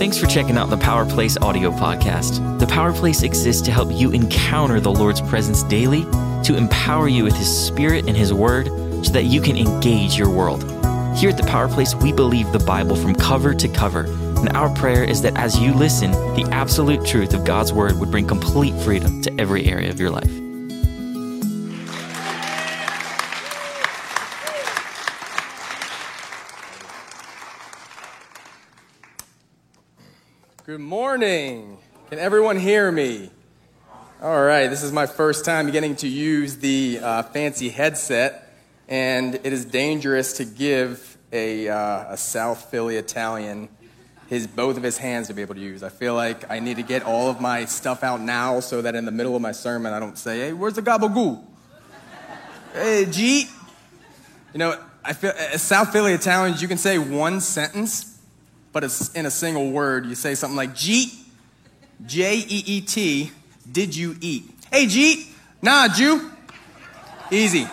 Thanks for checking out the Power Place audio podcast. The Power Place exists to help you encounter the Lord's presence daily, to empower you with His Spirit and His Word, so that you can engage your world. Here at the Power Place, we believe the Bible from cover to cover, and our prayer is that as you listen, the absolute truth of God's Word would bring complete freedom to every area of your life. Morning. Can everyone hear me? All right, this is my first time getting to use the uh, fancy headset, and it is dangerous to give a, uh, a South Philly Italian his both of his hands to be able to use. I feel like I need to get all of my stuff out now so that in the middle of my sermon I don't say, "Hey, where's the gabagoo?" hey, Jeet. You know, I feel as South Philly Italians, you can say one sentence but it's in a single word. You say something like, Jeet, J E E T, did you eat? Hey, Jeet, nah, Jew. Easy.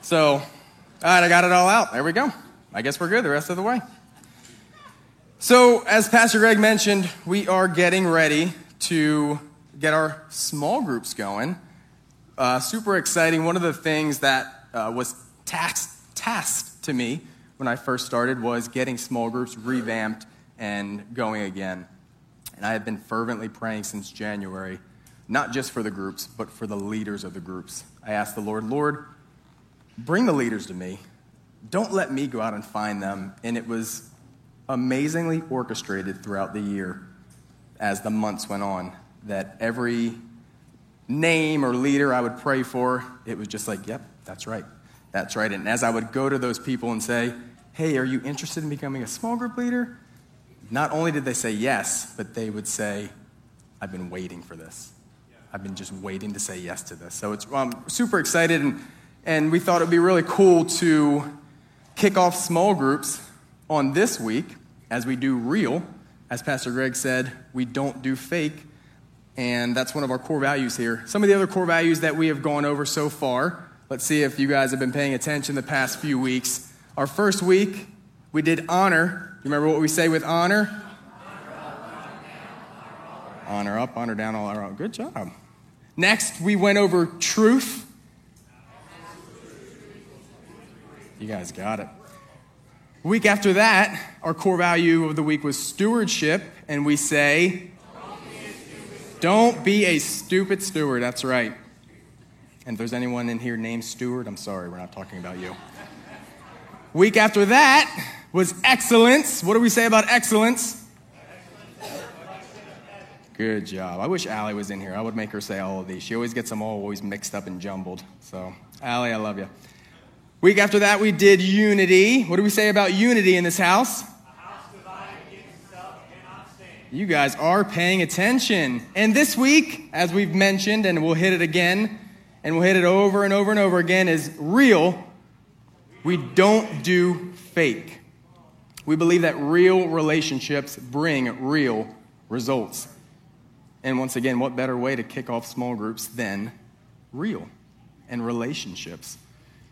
So, all right, I got it all out. There we go. I guess we're good the rest of the way. So, as Pastor Greg mentioned, we are getting ready to get our small groups going. Uh, super exciting. One of the things that uh, was tasked, tasked to me when I first started was getting small groups revamped and going again. And I have been fervently praying since January, not just for the groups, but for the leaders of the groups. I asked the Lord, Lord, bring the leaders to me. Don't let me go out and find them. And it was amazingly orchestrated throughout the year as the months went on that every name or leader I would pray for, it was just like, yep, that's right. That's right. And as I would go to those people and say, hey, are you interested in becoming a small group leader? Not only did they say yes, but they would say, I've been waiting for this. I've been just waiting to say yes to this. So it's, I'm super excited, and, and we thought it would be really cool to kick off small groups on this week as we do real. As Pastor Greg said, we don't do fake, and that's one of our core values here. Some of the other core values that we have gone over so far, let's see if you guys have been paying attention the past few weeks. Our first week, we did honor. You remember what we say with honor? Honor up, honor down, all around. Good job. Next, we went over truth. You guys got it. Week after that, our core value of the week was stewardship, and we say, Don't be a stupid steward. That's right. And if there's anyone in here named Steward, I'm sorry, we're not talking about you. Week after that was excellence. What do we say about excellence? Good job. I wish Allie was in here. I would make her say all of these. She always gets them all always mixed up and jumbled. So, Allie, I love you. Week after that, we did unity. What do we say about unity in this house? A house divided against itself cannot stay. You guys are paying attention. And this week, as we've mentioned, and we'll hit it again, and we'll hit it over and over and over again, is real we don't do fake. We believe that real relationships bring real results. And once again, what better way to kick off small groups than real and relationships?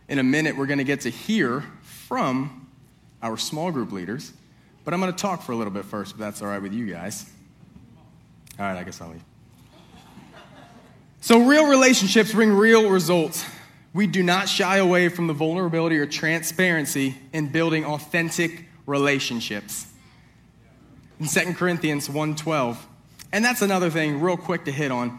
In a minute, we're going to get to hear from our small group leaders, but I'm going to talk for a little bit first, if that's all right with you guys. All right, I guess I'll leave. So, real relationships bring real results we do not shy away from the vulnerability or transparency in building authentic relationships. In 2 Corinthians 1:12. And that's another thing real quick to hit on.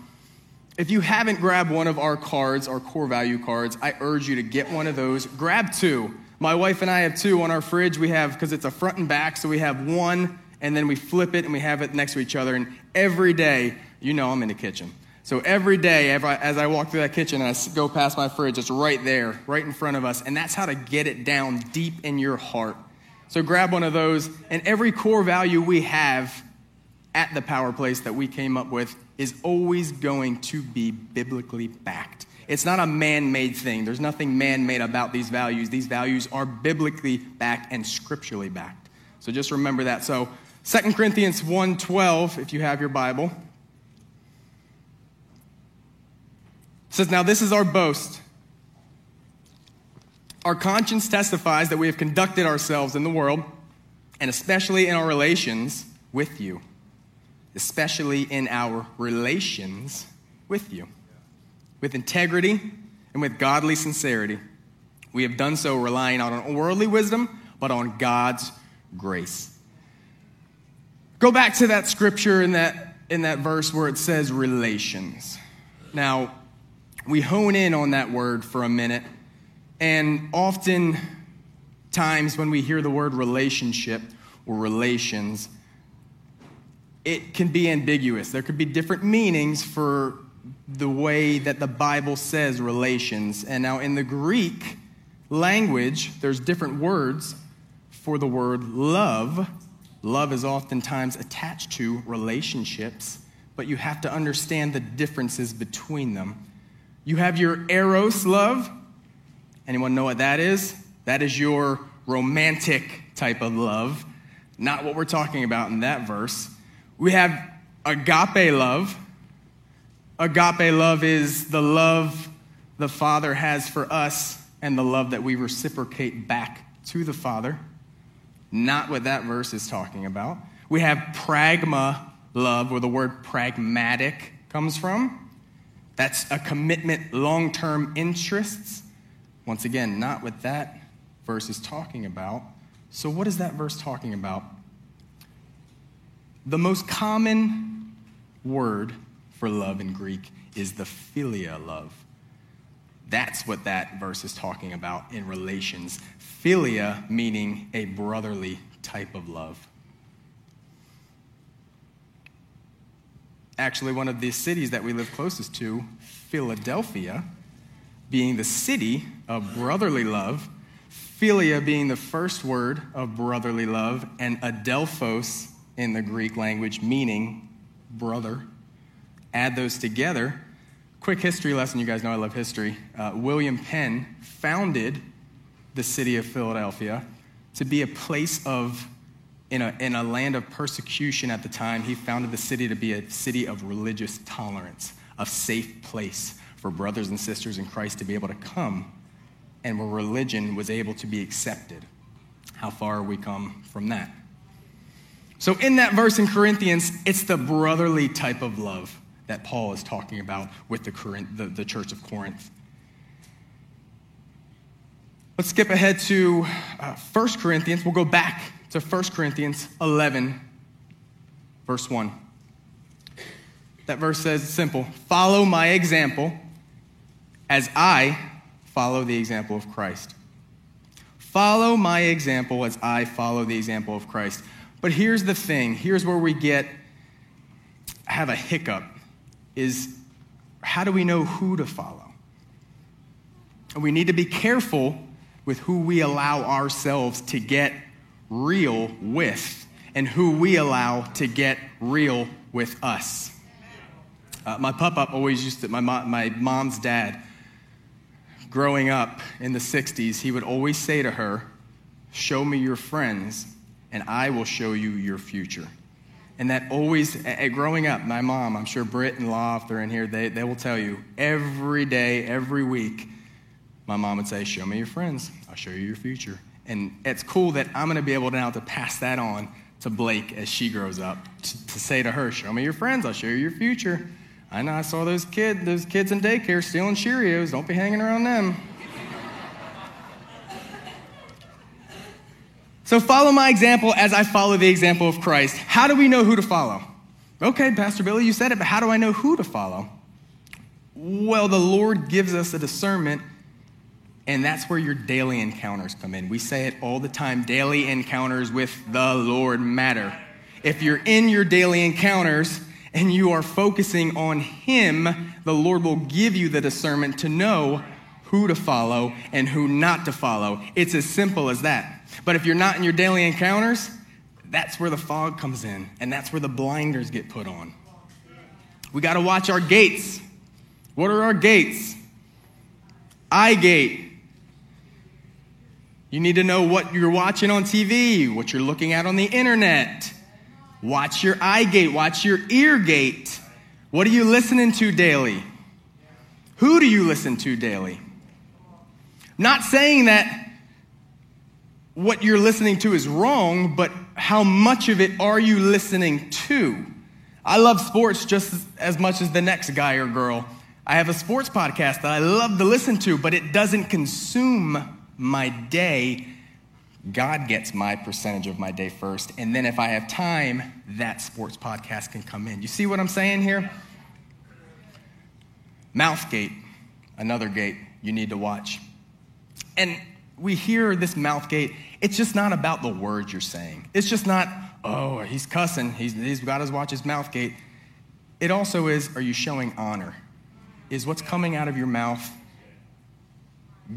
If you haven't grabbed one of our cards, our core value cards, I urge you to get one of those. Grab two. My wife and I have two on our fridge. We have because it's a front and back, so we have one and then we flip it and we have it next to each other and every day, you know I'm in the kitchen. So every day, as I walk through that kitchen and I go past my fridge, it's right there, right in front of us. And that's how to get it down deep in your heart. So grab one of those. And every core value we have at the Power Place that we came up with is always going to be biblically backed. It's not a man made thing. There's nothing man made about these values. These values are biblically backed and scripturally backed. So just remember that. So 2 Corinthians 1:12 if you have your Bible. Says, Now this is our boast. Our conscience testifies that we have conducted ourselves in the world and especially in our relations with you. Especially in our relations with you. With integrity and with godly sincerity. We have done so relying not on worldly wisdom, but on God's grace. Go back to that scripture in that, in that verse where it says relations. Now, we hone in on that word for a minute, and often times when we hear the word relationship or relations, it can be ambiguous. There could be different meanings for the way that the Bible says relations. And now in the Greek language, there's different words for the word love. Love is oftentimes attached to relationships, but you have to understand the differences between them. You have your eros love. Anyone know what that is? That is your romantic type of love, not what we're talking about in that verse. We have agape love. Agape love is the love the Father has for us and the love that we reciprocate back to the Father. Not what that verse is talking about. We have pragma love, where the word pragmatic comes from. That's a commitment, long term interests. Once again, not what that verse is talking about. So, what is that verse talking about? The most common word for love in Greek is the philia love. That's what that verse is talking about in relations. Philia meaning a brotherly type of love. Actually, one of the cities that we live closest to, Philadelphia, being the city of brotherly love, philia being the first word of brotherly love, and adelphos in the Greek language, meaning brother. Add those together. Quick history lesson you guys know I love history. Uh, William Penn founded the city of Philadelphia to be a place of, in a, in a land of persecution at the time, he founded the city to be a city of religious tolerance, a safe place for brothers and sisters in Christ to be able to come and where religion was able to be accepted. How far we come from that? So, in that verse in Corinthians, it's the brotherly type of love that Paul is talking about with the, Corinth, the, the church of Corinth. Let's skip ahead to uh, 1 Corinthians. We'll go back to 1 Corinthians 11, verse 1. That verse says simple Follow my example as I follow the example of Christ. Follow my example as I follow the example of Christ. But here's the thing here's where we get, have a hiccup, is how do we know who to follow? And we need to be careful with who we allow ourselves to get real with and who we allow to get real with us. Uh, my pop up always used to, my, mo- my mom's dad, growing up in the 60s, he would always say to her, Show me your friends, and I will show you your future. And that always, growing up, my mom, I'm sure Britt and Law, if they're in here, they, they will tell you every day, every week, my mom would say, Show me your friends, I'll show you your future. And it's cool that I'm going to be able now to pass that on to Blake as she grows up to, to, say to her, Show me your friends, I'll show you your future. I know I saw those kids, those kids in daycare stealing Cheerios. Don't be hanging around them. so follow my example as I follow the example of Christ. How do we know who to follow? Okay, Pastor Billy, you said it, but how do I know who to follow? Well, the Lord gives us a discernment and that's where your daily encounters come in. We say it all the time daily encounters with the Lord matter. If you're in your daily encounters and you are focusing on Him, the Lord will give you the discernment to know who to follow and who not to follow. It's as simple as that. But if you're not in your daily encounters, that's where the fog comes in and that's where the blinders get put on. We got to watch our gates. What are our gates? Eye gate you need to know what you're watching on TV, what you're looking at on the internet. Watch your eye gate, watch your ear gate. What are you listening to daily? Who do you listen to daily? Not saying that what you're listening to is wrong, but how much of it are you listening to? I love sports just as much as the next guy or girl. I have a sports podcast that I love to listen to, but it doesn't consume my day. God gets my percentage of my day first. And then if I have time, that sports podcast can come in. You see what I'm saying here? Mouth gate, another gate you need to watch. And we hear this mouth gate, it's just not about the words you're saying. It's just not, oh, he's cussing, he's, he's got to watch his mouth gate. It also is, are you showing honor? Is what's coming out of your mouth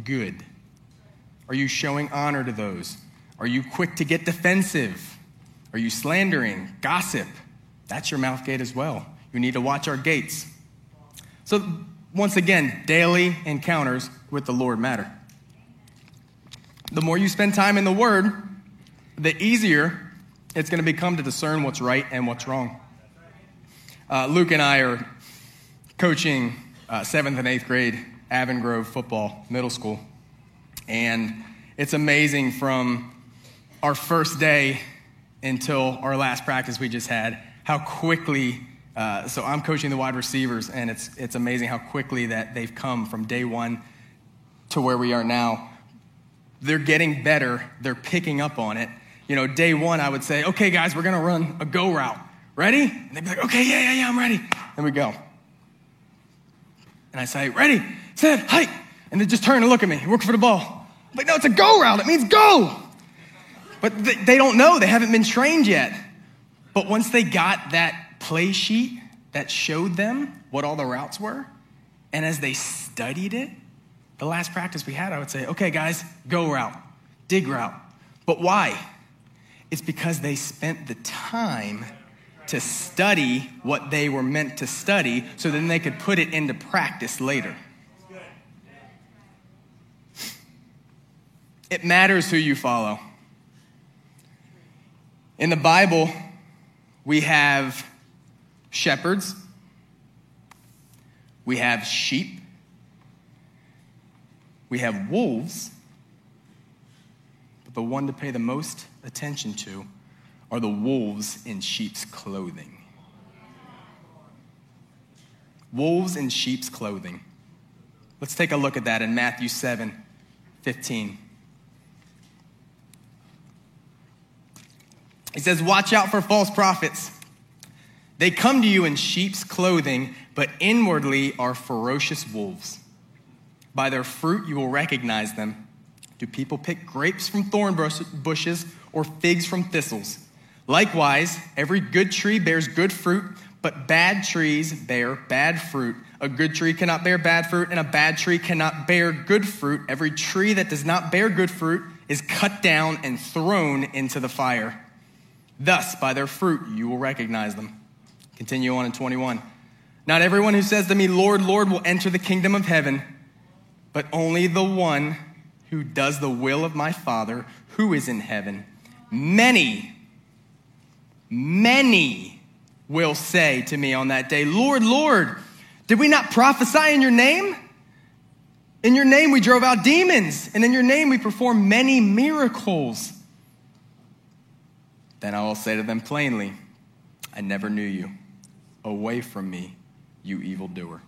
good? Are you showing honor to those? Are you quick to get defensive? Are you slandering, gossip? That's your mouth gate as well. You need to watch our gates. So, once again, daily encounters with the Lord matter. The more you spend time in the Word, the easier it's going to become to discern what's right and what's wrong. Uh, Luke and I are coaching uh, seventh and eighth grade Avon Grove football, middle school. And it's amazing from our first day until our last practice we just had how quickly. Uh, so I'm coaching the wide receivers, and it's, it's amazing how quickly that they've come from day one to where we are now they're getting better, they're picking up on it. You know, day one, I would say, okay, guys, we're gonna run a go route. Ready? And they'd be like, okay, yeah, yeah, yeah, I'm ready. And we go. And I say, ready, set, hike. And they just turn and look at me, look for the ball. Like, no, it's a go route, it means go. But they don't know, they haven't been trained yet. But once they got that play sheet that showed them what all the routes were, and as they studied it, the last practice we had, I would say, okay, guys, go route, dig route. But why? It's because they spent the time to study what they were meant to study so then they could put it into practice later. It matters who you follow. In the Bible, we have shepherds, we have sheep, we have wolves, but the one to pay the most attention to are the wolves in sheep's clothing. Wolves in sheep's clothing. Let's take a look at that in Matthew 7 15. He says, Watch out for false prophets. They come to you in sheep's clothing, but inwardly are ferocious wolves. By their fruit you will recognize them. Do people pick grapes from thorn bushes or figs from thistles? Likewise, every good tree bears good fruit, but bad trees bear bad fruit. A good tree cannot bear bad fruit, and a bad tree cannot bear good fruit. Every tree that does not bear good fruit is cut down and thrown into the fire. Thus, by their fruit, you will recognize them. Continue on in 21. Not everyone who says to me, Lord, Lord, will enter the kingdom of heaven but only the one who does the will of my Father who is in heaven. Many, many will say to me on that day, Lord, Lord, did we not prophesy in your name? In your name we drove out demons, and in your name we performed many miracles. Then I will say to them plainly, I never knew you. Away from me, you evildoer.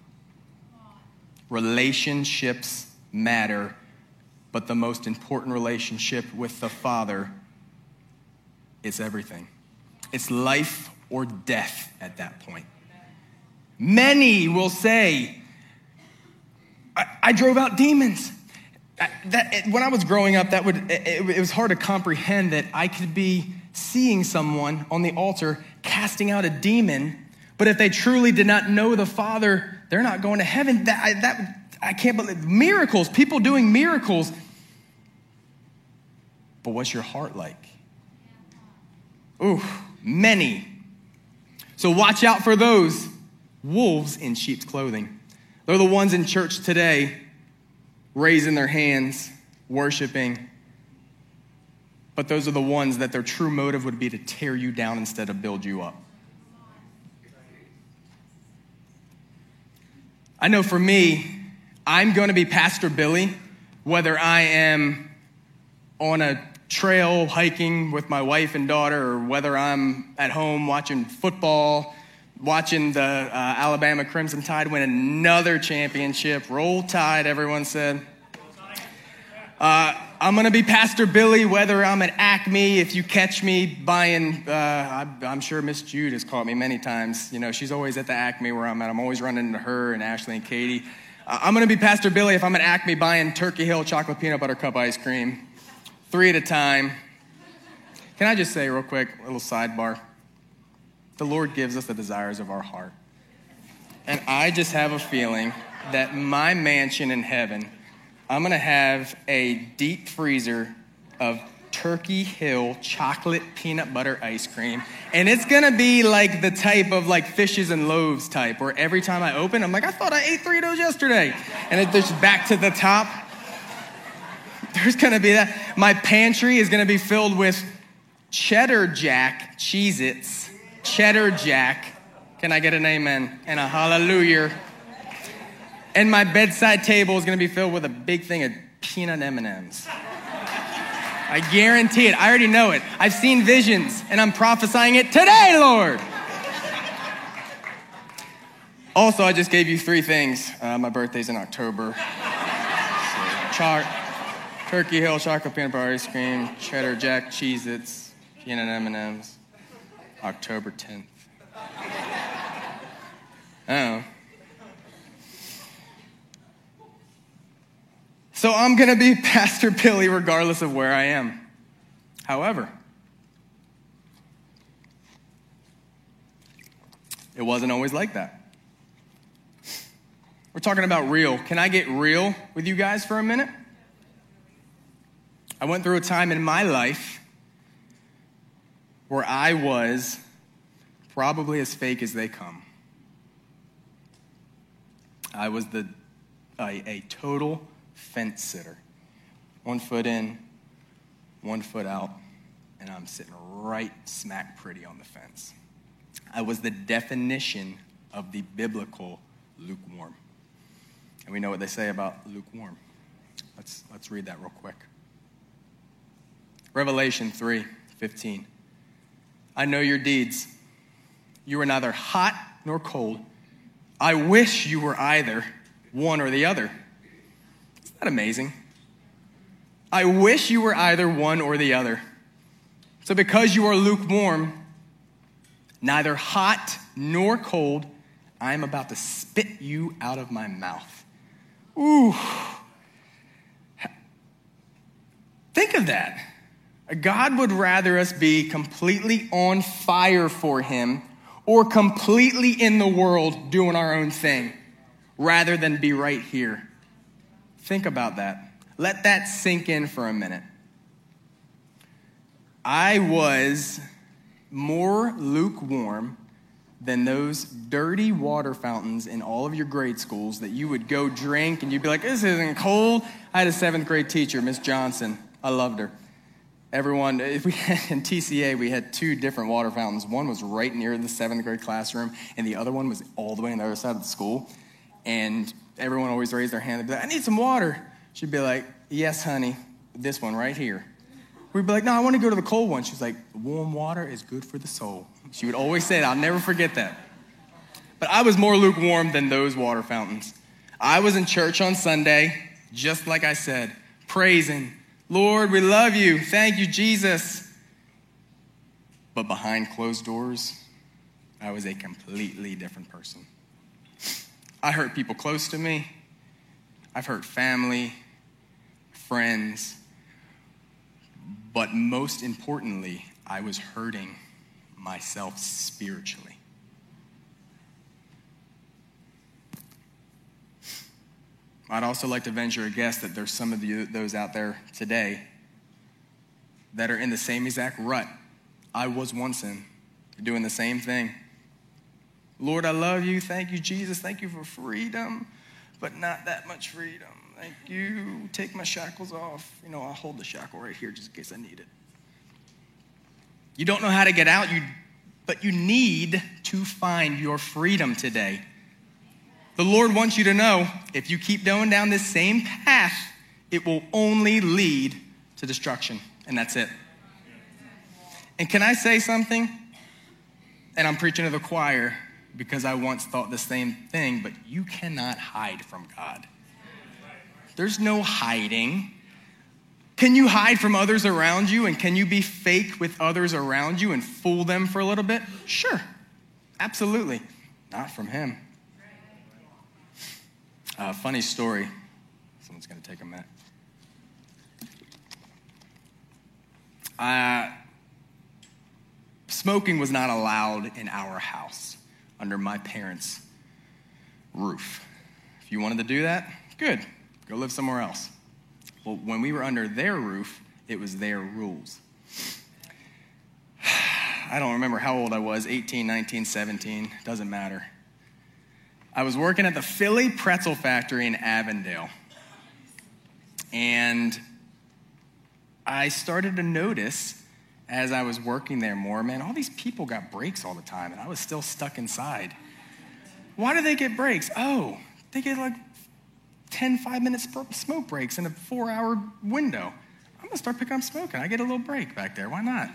Relationships matter, but the most important relationship with the Father is everything. It's life or death at that point. Many will say, I, I drove out demons. I, that, when I was growing up, that would, it, it was hard to comprehend that I could be seeing someone on the altar casting out a demon, but if they truly did not know the Father, they're not going to heaven. That, I, that, I can't believe miracles, people doing miracles. But what's your heart like? Ooh, many. So watch out for those wolves in sheep's clothing. They're the ones in church today raising their hands, worshiping. But those are the ones that their true motive would be to tear you down instead of build you up. I know for me, I'm going to be Pastor Billy, whether I am on a trail hiking with my wife and daughter, or whether I'm at home watching football, watching the uh, Alabama Crimson Tide win another championship. Roll Tide, everyone said. Uh, I'm going to be Pastor Billy, whether I'm at Acme, if you catch me buying, uh, I'm sure Miss Jude has caught me many times. You know, she's always at the Acme where I'm at. I'm always running into her and Ashley and Katie. Uh, I'm going to be Pastor Billy if I'm at Acme buying Turkey Hill chocolate peanut butter cup ice cream, three at a time. Can I just say, real quick, a little sidebar? The Lord gives us the desires of our heart. And I just have a feeling that my mansion in heaven I'm gonna have a deep freezer of Turkey Hill chocolate peanut butter ice cream. And it's gonna be like the type of like fishes and loaves type, where every time I open, I'm like, I thought I ate three of those yesterday. And it's just back to the top. There's gonna be that. My pantry is gonna be filled with cheddar jack Cheez Its, cheddar jack. Can I get an amen and a hallelujah? And my bedside table is going to be filled with a big thing of peanut M&Ms. I guarantee it. I already know it. I've seen visions and I'm prophesying it today, Lord. Also, I just gave you three things. Uh, my birthday's in October. Char- Turkey Hill chocolate peanut butter ice cream, cheddar jack Cheez-Its, peanut M&Ms. October 10th. Oh. So I'm going to be Pastor Billy regardless of where I am. However, it wasn't always like that. We're talking about real. Can I get real with you guys for a minute? I went through a time in my life where I was probably as fake as they come. I was the a, a total fence sitter. One foot in, one foot out, and I'm sitting right smack pretty on the fence. I was the definition of the biblical lukewarm. And we know what they say about lukewarm. Let's, let's read that real quick. Revelation 3 15. I know your deeds. You are neither hot nor cold. I wish you were either one or the other. Isn't that amazing? I wish you were either one or the other. So, because you are lukewarm, neither hot nor cold, I am about to spit you out of my mouth. Ooh. Think of that. God would rather us be completely on fire for Him or completely in the world doing our own thing rather than be right here. Think about that. Let that sink in for a minute. I was more lukewarm than those dirty water fountains in all of your grade schools that you would go drink and you'd be like, this isn't cold. I had a seventh grade teacher, Miss Johnson. I loved her. Everyone, if we had, in TCA, we had two different water fountains. One was right near the seventh grade classroom, and the other one was all the way on the other side of the school. And everyone always raised their hand. They'd be like, I need some water. She'd be like, Yes, honey, this one right here. We'd be like, No, I want to go to the cold one. She's like, Warm water is good for the soul. She would always say that. I'll never forget that. But I was more lukewarm than those water fountains. I was in church on Sunday, just like I said, praising, Lord, we love you. Thank you, Jesus. But behind closed doors, I was a completely different person. I hurt people close to me. I've hurt family, friends. But most importantly, I was hurting myself spiritually. I'd also like to venture a guess that there's some of you, those out there today that are in the same exact rut I was once in, doing the same thing. Lord, I love you. Thank you, Jesus. Thank you for freedom, but not that much freedom. Thank you. Take my shackles off. You know, I'll hold the shackle right here just in case I need it. You don't know how to get out, you, but you need to find your freedom today. The Lord wants you to know if you keep going down this same path, it will only lead to destruction. and that's it. And can I say something? And I'm preaching to the choir because I once thought the same thing, but you cannot hide from God. There's no hiding. Can you hide from others around you and can you be fake with others around you and fool them for a little bit? Sure, absolutely. Not from Him. Uh, funny story. Someone's going to take a minute. Uh, smoking was not allowed in our house under my parents' roof. If you wanted to do that, good. Go live somewhere else. Well, when we were under their roof, it was their rules. I don't remember how old I was 18, 19, 17, doesn't matter. I was working at the Philly Pretzel Factory in Avondale. And I started to notice as I was working there more, man, all these people got breaks all the time, and I was still stuck inside. Why do they get breaks? Oh, they get like 10 five minute smoke breaks in a four hour window. I'm gonna start picking up smoking. I get a little break back there. Why not?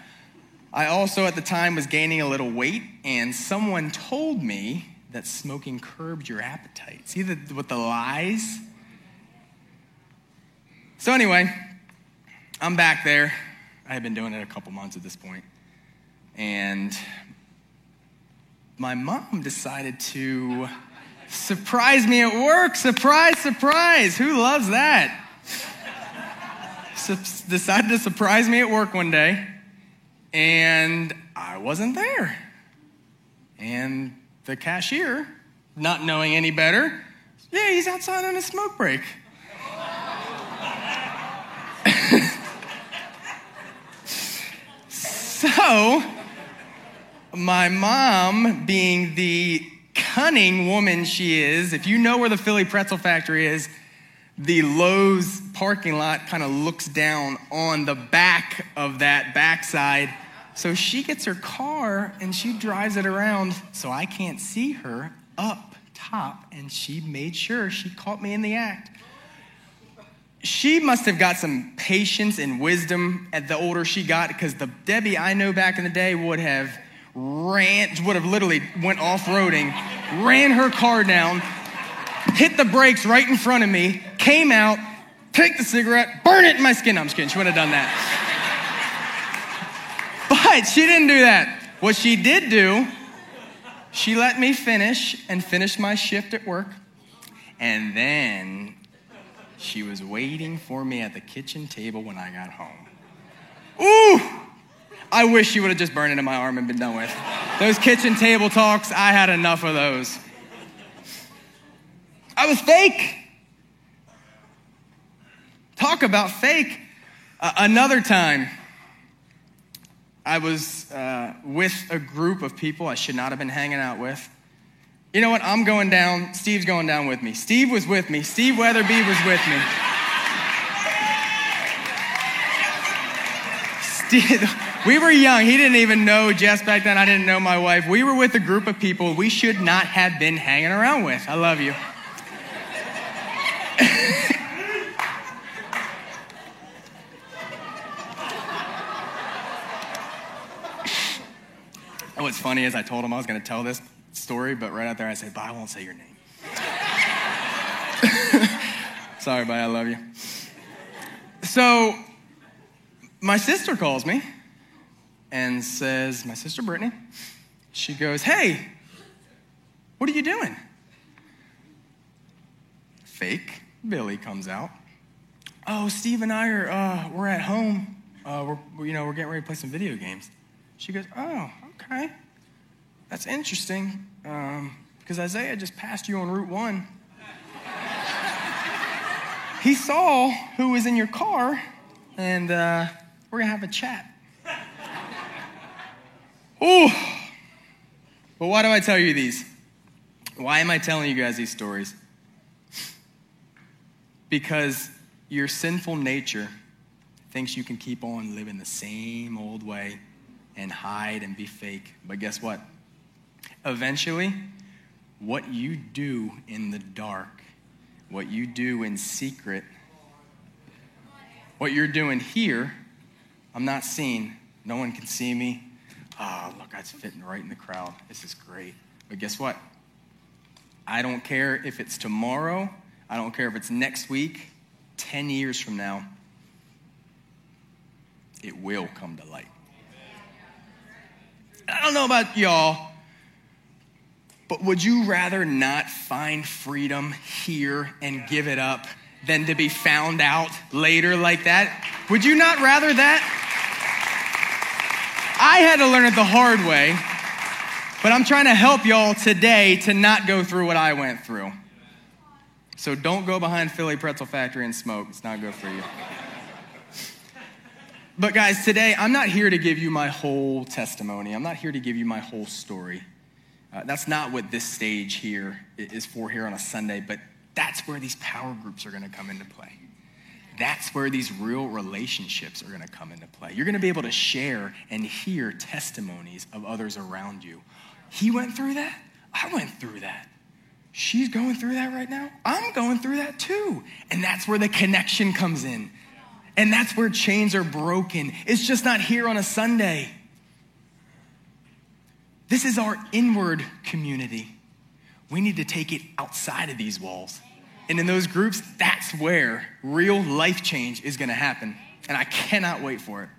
I also, at the time, was gaining a little weight, and someone told me that smoking curbed your appetite. See the, with the lies? So, anyway, I'm back there. I had been doing it a couple months at this point. And my mom decided to surprise me at work. Surprise, surprise. Who loves that? decided to surprise me at work one day, and I wasn't there. And the cashier, not knowing any better, yeah, he's outside on a smoke break. So, my mom, being the cunning woman she is, if you know where the Philly Pretzel Factory is, the Lowe's parking lot kind of looks down on the back of that backside so she gets her car and she drives it around so I can't see her up top, and she made sure she caught me in the act. She must have got some patience and wisdom at the older she got, because the Debbie I know back in the day would have ran, would have literally went off-roading, ran her car down, hit the brakes right in front of me, came out, picked the cigarette, burn it in my skin. No, I'm just kidding. She wouldn't have done that. But she didn't do that. What she did do, she let me finish and finish my shift at work. And then she was waiting for me at the kitchen table when I got home. Ooh! I wish she would have just burned it in my arm and been done with. Those kitchen table talks, I had enough of those. I was fake. Talk about fake. Uh, another time, I was uh, with a group of people I should not have been hanging out with. You know what? I'm going down. Steve's going down with me. Steve was with me. Steve Weatherby was with me. Steve, we were young. He didn't even know Jess back then. I didn't know my wife. We were with a group of people we should not have been hanging around with. I love you. what's funny is I told him I was going to tell this story, but right out there I said, but I won't say your name. Sorry, but I love you. So, my sister calls me and says, My sister Brittany, she goes, Hey, what are you doing? Fake Billy comes out. Oh, Steve and I are, uh, we're at home. Uh, we're, you know, we're getting ready to play some video games. She goes, Oh, okay. That's interesting um, because Isaiah just passed you on Route 1. he saw who was in your car, and uh, we're going to have a chat. Ooh. But why do I tell you these? Why am I telling you guys these stories? Because your sinful nature thinks you can keep on living the same old way and hide and be fake. But guess what? Eventually, what you do in the dark, what you do in secret, what you're doing here I'm not seen. No one can see me. Oh, look, that's fitting right in the crowd. This is great. But guess what? I don't care if it's tomorrow. I don't care if it's next week, 10 years from now. It will come to light. I don't know about y'all, but would you rather not find freedom here and give it up than to be found out later like that? Would you not rather that? I had to learn it the hard way, but I'm trying to help y'all today to not go through what I went through. So don't go behind Philly Pretzel Factory and smoke. It's not good for you. But guys, today I'm not here to give you my whole testimony. I'm not here to give you my whole story. Uh, that's not what this stage here is for here on a Sunday, but that's where these power groups are going to come into play. That's where these real relationships are going to come into play. You're going to be able to share and hear testimonies of others around you. He went through that. I went through that. She's going through that right now. I'm going through that too. And that's where the connection comes in. And that's where chains are broken. It's just not here on a Sunday. This is our inward community. We need to take it outside of these walls. And in those groups, that's where real life change is going to happen. And I cannot wait for it.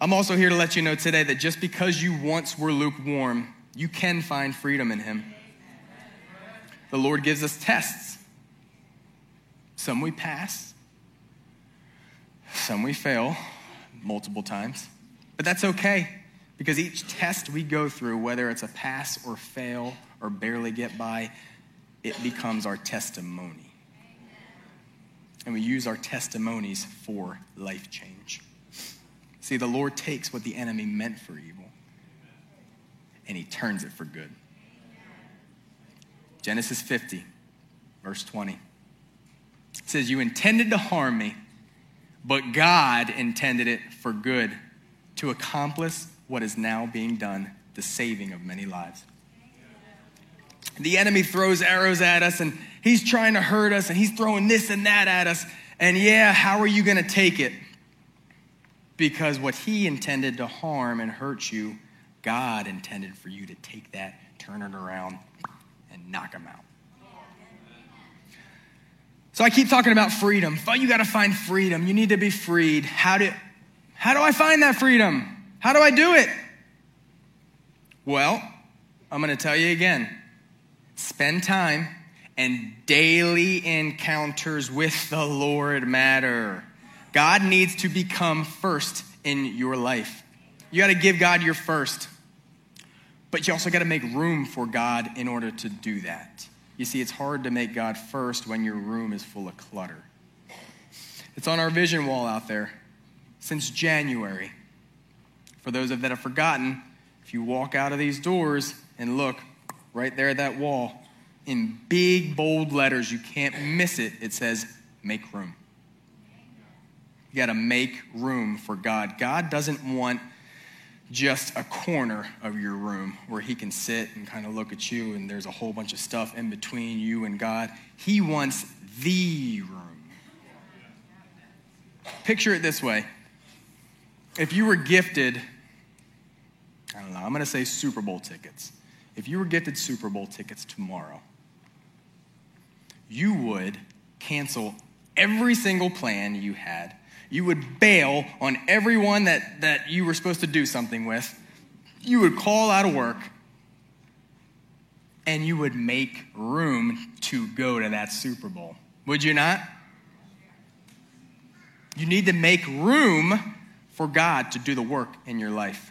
I'm also here to let you know today that just because you once were lukewarm, you can find freedom in Him. The Lord gives us tests. Some we pass, some we fail multiple times, but that's okay because each test we go through, whether it's a pass or fail or barely get by, it becomes our testimony. And we use our testimonies for life change. See, the Lord takes what the enemy meant for evil and he turns it for good. Genesis 50, verse 20. It says, You intended to harm me, but God intended it for good to accomplish what is now being done, the saving of many lives. The enemy throws arrows at us and he's trying to hurt us and he's throwing this and that at us. And yeah, how are you going to take it? Because what he intended to harm and hurt you, God intended for you to take that, turn it around, and knock him out. So I keep talking about freedom. You got to find freedom. You need to be freed. How do, how do I find that freedom? How do I do it? Well, I'm going to tell you again spend time and daily encounters with the Lord matter. God needs to become first in your life. You got to give God your first. But you also got to make room for God in order to do that. You see, it's hard to make God first when your room is full of clutter. It's on our vision wall out there since January. For those of that have forgotten, if you walk out of these doors and look right there at that wall, in big, bold letters, you can't miss it, it says, make room. You got to make room for God. God doesn't want just a corner of your room where he can sit and kind of look at you and there's a whole bunch of stuff in between you and God. He wants the room. Picture it this way if you were gifted I don't know, I'm going to say Super Bowl tickets. If you were gifted Super Bowl tickets tomorrow, you would cancel every single plan you had. You would bail on everyone that, that you were supposed to do something with. You would call out of work and you would make room to go to that Super Bowl. Would you not? You need to make room for God to do the work in your life.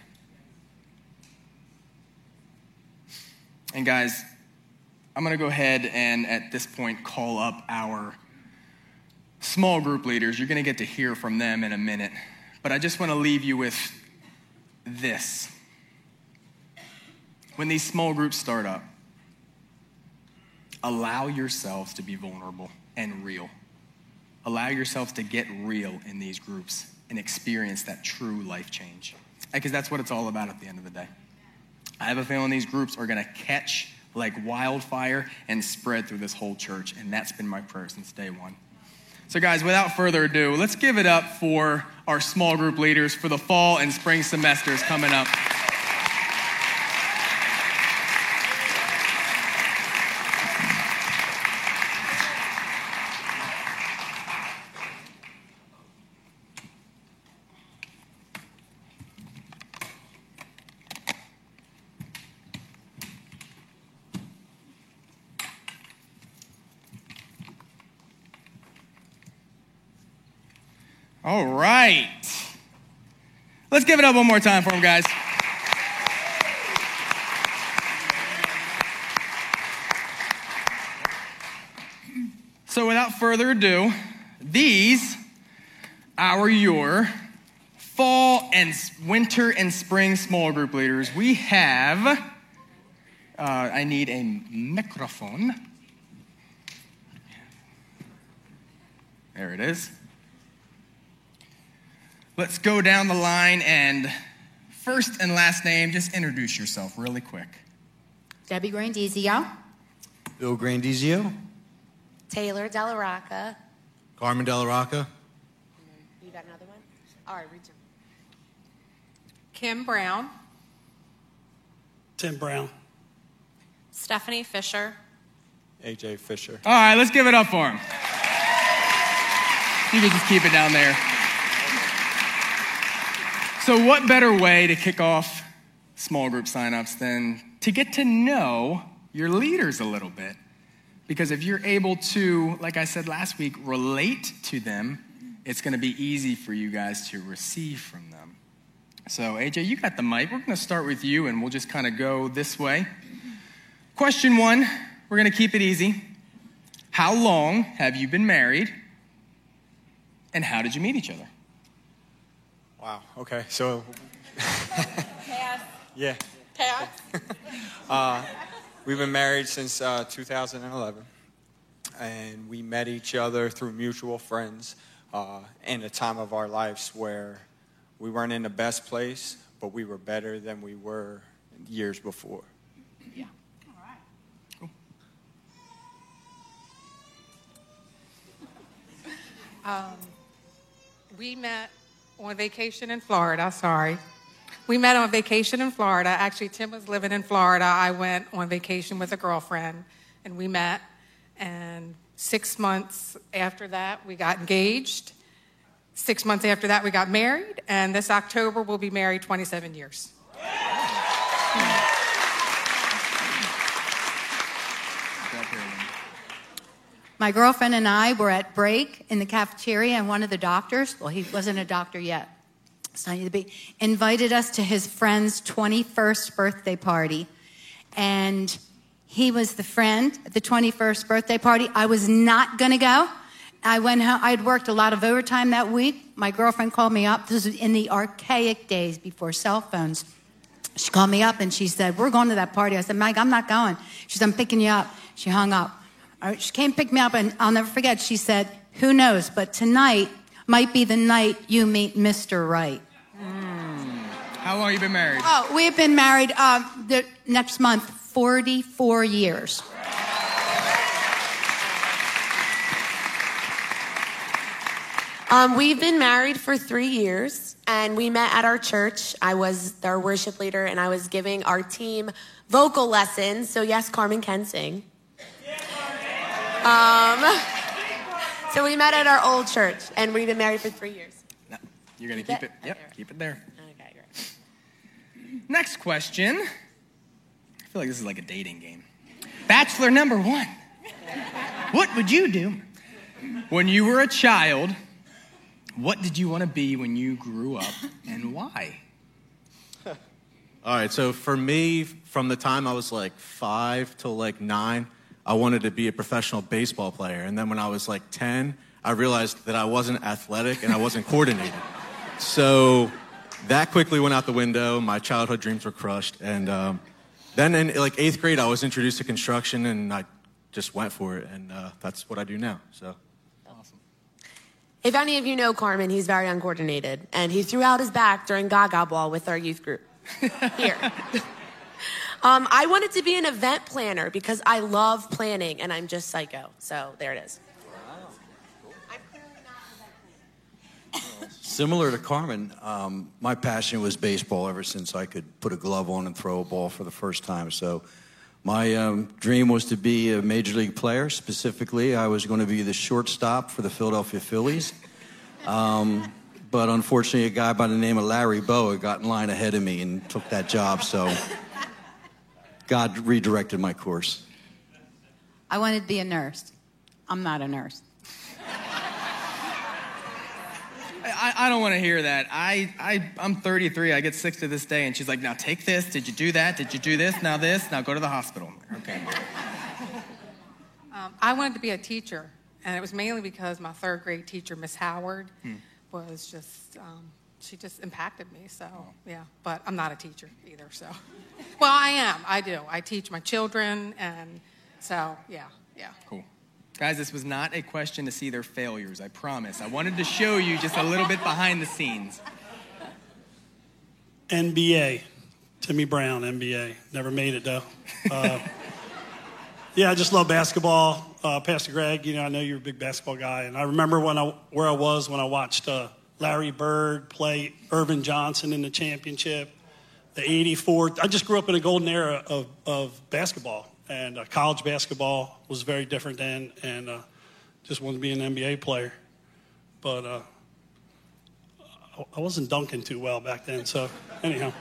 And guys, I'm going to go ahead and at this point call up our small group leaders. You're going to get to hear from them in a minute. But I just want to leave you with this. When these small groups start up, allow yourselves to be vulnerable and real. Allow yourselves to get real in these groups and experience that true life change. Because that's what it's all about at the end of the day. I have a feeling these groups are going to catch like wildfire and spread through this whole church. And that's been my prayer since day one. So, guys, without further ado, let's give it up for our small group leaders for the fall and spring semesters coming up. All right. Let's give it up one more time for them, guys. So, without further ado, these are your fall and winter and spring small group leaders. We have, uh, I need a microphone. There it is. Let's go down the line and first and last name, just introduce yourself really quick. Debbie Grandizio. Bill Grandizio. Taylor Della Rocca. Carmen Della Rocca. You got another one? All right, reach him. Kim Brown. Tim Brown. Stephanie Fisher. AJ Fisher. All right, let's give it up for him. You can just keep it down there. So, what better way to kick off small group signups than to get to know your leaders a little bit? Because if you're able to, like I said last week, relate to them, it's going to be easy for you guys to receive from them. So, AJ, you got the mic. We're going to start with you and we'll just kind of go this way. Question one, we're going to keep it easy. How long have you been married? And how did you meet each other? Wow. Okay. So. yeah. Pass. Uh, we've been married since uh, 2011, and we met each other through mutual friends uh, in a time of our lives where we weren't in the best place, but we were better than we were years before. Yeah. All right. Um, we met on vacation in Florida. Sorry. We met on vacation in Florida. Actually, Tim was living in Florida. I went on vacation with a girlfriend, and we met. And six months after that, we got engaged. Six months after that, we got married. And this October, we'll be married 27 years. My girlfriend and I were at break in the cafeteria, and one of the doctors, well, he wasn't a doctor yet, Sonny the Bee, invited us to his friend's 21st birthday party. And he was the friend at the 21st birthday party. I was not going to go. I went home. I'd worked a lot of overtime that week. My girlfriend called me up. This was in the archaic days before cell phones. She called me up and she said, We're going to that party. I said, Mike, I'm not going. She said, I'm picking you up. She hung up. All right, She came pick me up, and I'll never forget. She said, Who knows, but tonight might be the night you meet Mr. Right. How long have you been married? Oh, we have been married uh, the next month 44 years. Um, we've been married for three years, and we met at our church. I was their worship leader, and I was giving our team vocal lessons. So, yes, Carmen can sing. Um, so, we met at our old church, and we've been married for three years. No, you're going to Keep keep it? it. Yep, Okay. keep it there. Okay, great. Next question. I feel like this is like a dating game. Bachelor number one. What would you do when you were a child? What did you want to be when you grew up and why? All right, so for me, from the time I was like five till like nine, I wanted to be a professional baseball player. And then when I was like 10, I realized that I wasn't athletic and I wasn't coordinated. So that quickly went out the window. My childhood dreams were crushed. And um, then in like eighth grade, I was introduced to construction and I just went for it. And uh, that's what I do now. So. Awesome. If any of you know Carmen, he's very uncoordinated, and he threw out his back during Gaga Ball with our youth group. Here. um, I wanted to be an event planner because I love planning, and I'm just psycho. So there it is. Similar to Carmen, um, my passion was baseball ever since I could put a glove on and throw a ball for the first time. So my um, dream was to be a major league player. Specifically, I was going to be the shortstop for the Philadelphia Phillies. Um, but unfortunately, a guy by the name of Larry Bowa got in line ahead of me and took that job. So God redirected my course. I wanted to be a nurse. I'm not a nurse. I, I don't want to hear that. I, I, I'm 33. I get sick to this day. And she's like, now take this. Did you do that? Did you do this? Now this. Now go to the hospital. Okay. Um, I wanted to be a teacher, and it was mainly because my third grade teacher, Miss Howard, was just, um, she just impacted me. So, yeah, but I'm not a teacher either. So, well, I am. I do. I teach my children, and so, yeah, yeah. Cool. Guys, this was not a question to see their failures, I promise. I wanted to show you just a little bit behind the scenes. NBA. Timmy Brown, NBA. Never made it though. Uh, yeah, I just love basketball. Uh, Pastor Greg, you know, I know you're a big basketball guy, and I remember when I where I was when I watched uh, Larry Bird play Earvin Johnson in the championship, the '84. I just grew up in a golden era of, of basketball, and uh, college basketball was very different then, and uh, just wanted to be an NBA player, but uh, I- wasn't dunking too well back then. So anyhow.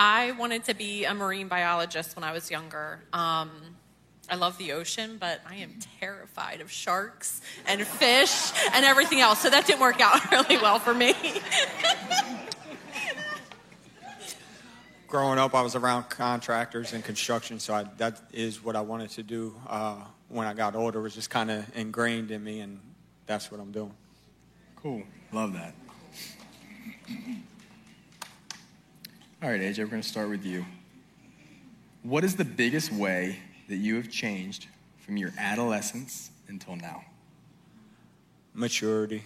I wanted to be a marine biologist when I was younger. Um, I love the ocean, but I am terrified of sharks and fish and everything else. So that didn't work out really well for me. Growing up, I was around contractors and construction, so I, that is what I wanted to do uh, when I got older. It was just kind of ingrained in me, and that's what I'm doing. Cool. Love that. All right, AJ, we're going to start with you. What is the biggest way that you have changed from your adolescence until now? maturity,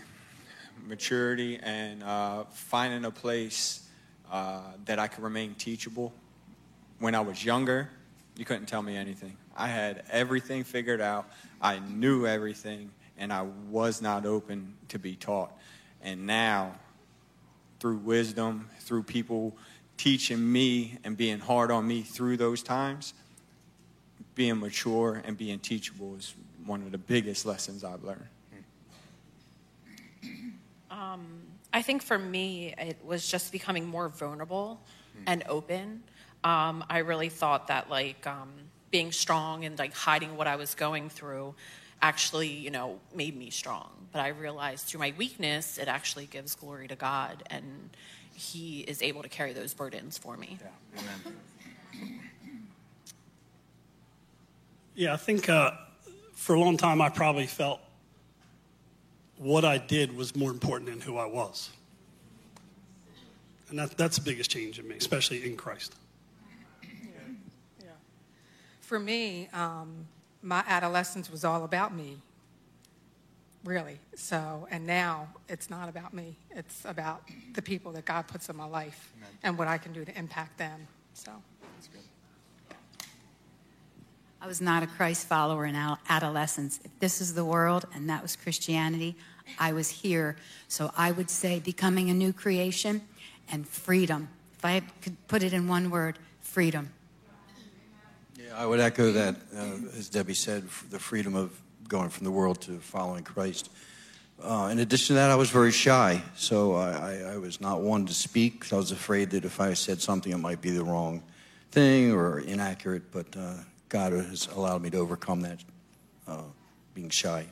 maturity, and uh, finding a place uh, that I could remain teachable. When I was younger, you couldn't tell me anything. I had everything figured out. I knew everything, and I was not open to be taught. And now, through wisdom, through people teaching me and being hard on me through those times, being mature and being teachable is one of the biggest lessons I've learned. Um, I think for me, it was just becoming more vulnerable and open. Um, I really thought that like um, being strong and like hiding what I was going through actually, you know, made me strong. But I realized through my weakness, it actually gives glory to God, and He is able to carry those burdens for me. Yeah, I think uh, for a long time I probably felt what I did was more important than who I was. And that, that's the biggest change in me, especially in Christ. For me, um, my adolescence was all about me, really. So, and now it's not about me. It's about the people that God puts in my life and what I can do to impact them. So, I was not a Christ follower in adolescence. If this is the world and that was Christianity, I was here. So I would say becoming a new creation and freedom. If I could put it in one word, freedom. Yeah, I would echo that, uh, as Debbie said, the freedom of going from the world to following Christ. Uh, in addition to that, I was very shy, so I, I, I was not one to speak. I was afraid that if I said something, it might be the wrong thing or inaccurate, but uh, God has allowed me to overcome that, uh, being shy.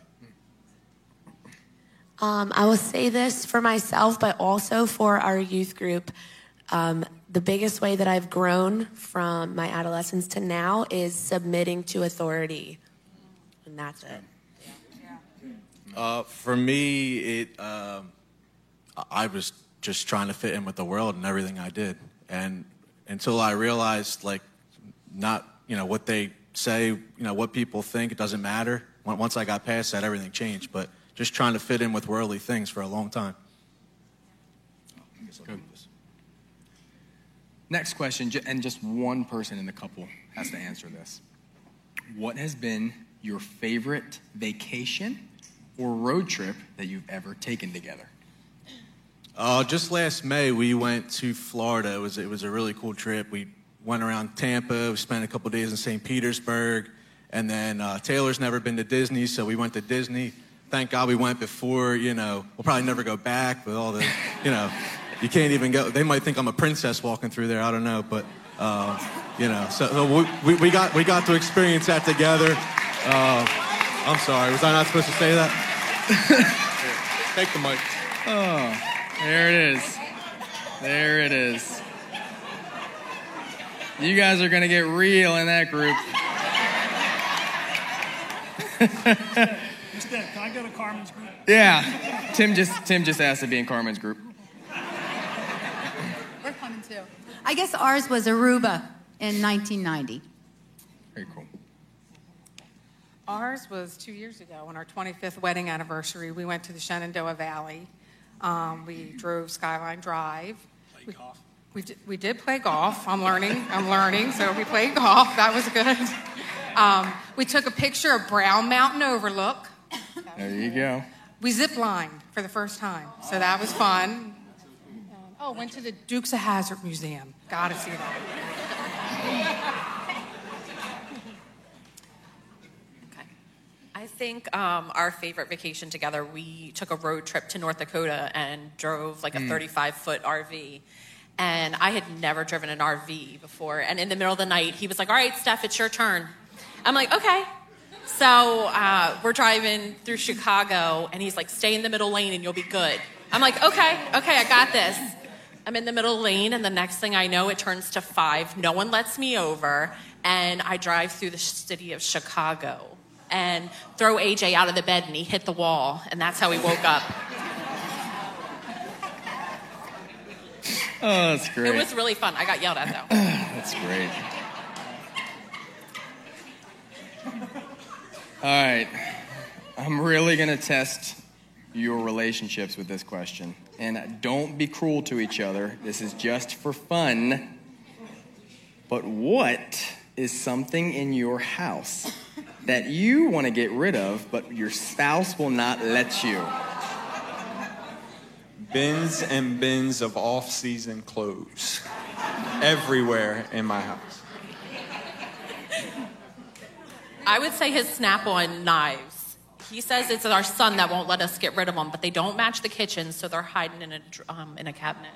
Um, I will say this for myself, but also for our youth group. Um, the biggest way that I've grown from my adolescence to now is submitting to authority. And that's it. Uh, for me, it um I was just trying to fit in with the world and everything I did, and until I realized like not you know what they say, you know what people think, it doesn't matter. Once I got past that, everything changed. But just trying to fit in with worldly things for a long time. Good. Next question, and just one person in the couple has to answer this. What has been your favorite vacation or road trip that you've ever taken together? Uh, just last May, we went to Florida. It was it was a really cool trip. We went around Tampa. We spent a couple days in St. Petersburg, and then uh, Taylor's never been to Disney, so we went to Disney. Thank God we went before. You know, we'll probably never go back with all the, you know, you can't even go. They might think I'm a princess walking through there. I don't know, but uh, you know, so, so we, we got we got to experience that together. Uh, I'm sorry, was I not supposed to say that? Take the mic. Oh. There it is. There it is. You guys are going to get real in that group. Instead, can I go to Carmen's group? Yeah. Tim just Tim just asked to be in Carmen's group. We're coming too. I guess ours was Aruba in 1990. Very cool. Ours was two years ago on our 25th wedding anniversary. We went to the Shenandoah Valley um, we drove Skyline Drive. We, we, did, we did play golf. I'm learning. I'm learning. So we played golf. That was good. Um, we took a picture of Brown Mountain Overlook. There you go. We zip lined for the first time. So that was fun. Oh, went to the Dukes of Hazzard Museum. Gotta see that. Okay. I think um, our favorite vacation together, we took a road trip to North Dakota and drove like a 35 foot RV. And I had never driven an RV before. And in the middle of the night, he was like, All right, Steph, it's your turn. I'm like, Okay. So uh, we're driving through Chicago, and he's like, Stay in the middle lane and you'll be good. I'm like, Okay, okay, I got this. I'm in the middle lane, and the next thing I know, it turns to five. No one lets me over, and I drive through the city of Chicago and throw AJ out of the bed and he hit the wall, and that's how he woke up. Oh, that's great. It was really fun. I got yelled at though. that's great. All right. I'm really going to test your relationships with this question. And don't be cruel to each other. This is just for fun. But what is something in your house that you want to get rid of, but your spouse will not let you. Bins and bins of off season clothes everywhere in my house. I would say his snap on knives. He says it's our son that won't let us get rid of them, but they don't match the kitchen, so they're hiding in a, um, in a cabinet.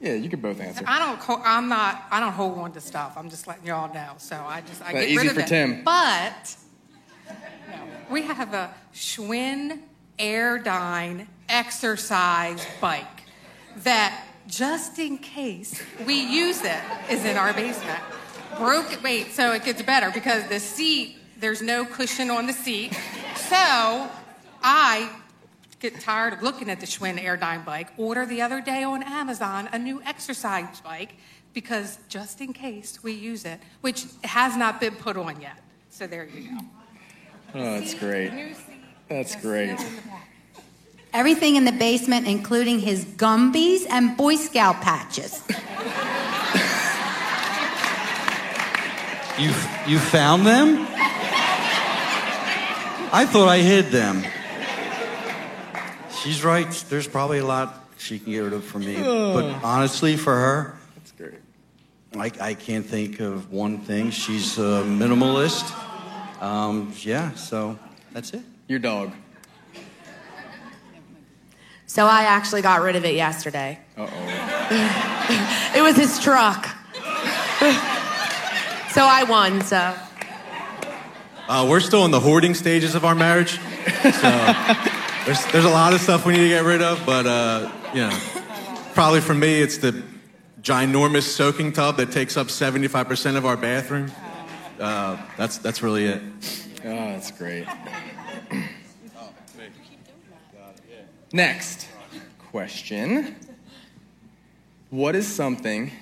Yeah, you can both answer. I don't. I'm not. I don't hold on to stuff. I'm just letting y'all know. So I just I But get easy rid of for it. Tim. But we have a Schwinn Airdyne exercise bike that, just in case we use it, is in our basement. Broke. Wait. So it gets better because the seat. There's no cushion on the seat. So I get tired of looking at the Schwinn Airdyne bike, order the other day on Amazon a new exercise bike because just in case we use it, which has not been put on yet. So there you go. Oh, that's great. That's great. Everything in the basement, including his Gumbies and Boy Scout patches. You, you found them? I thought I hid them. She's right. There's probably a lot she can get rid of for me. But oh. honestly, for her, That's great. I, I can't think of one thing. She's a minimalist. Um, yeah, so that's it. Your dog. So I actually got rid of it yesterday. Uh oh. It was his truck. so I won, so. Uh, we're still in the hoarding stages of our marriage. So there's, there's a lot of stuff we need to get rid of, but, uh, you know, probably for me, it's the ginormous soaking tub that takes up 75% of our bathroom. Uh, that's, that's really it. Oh, that's great. Next question. What is something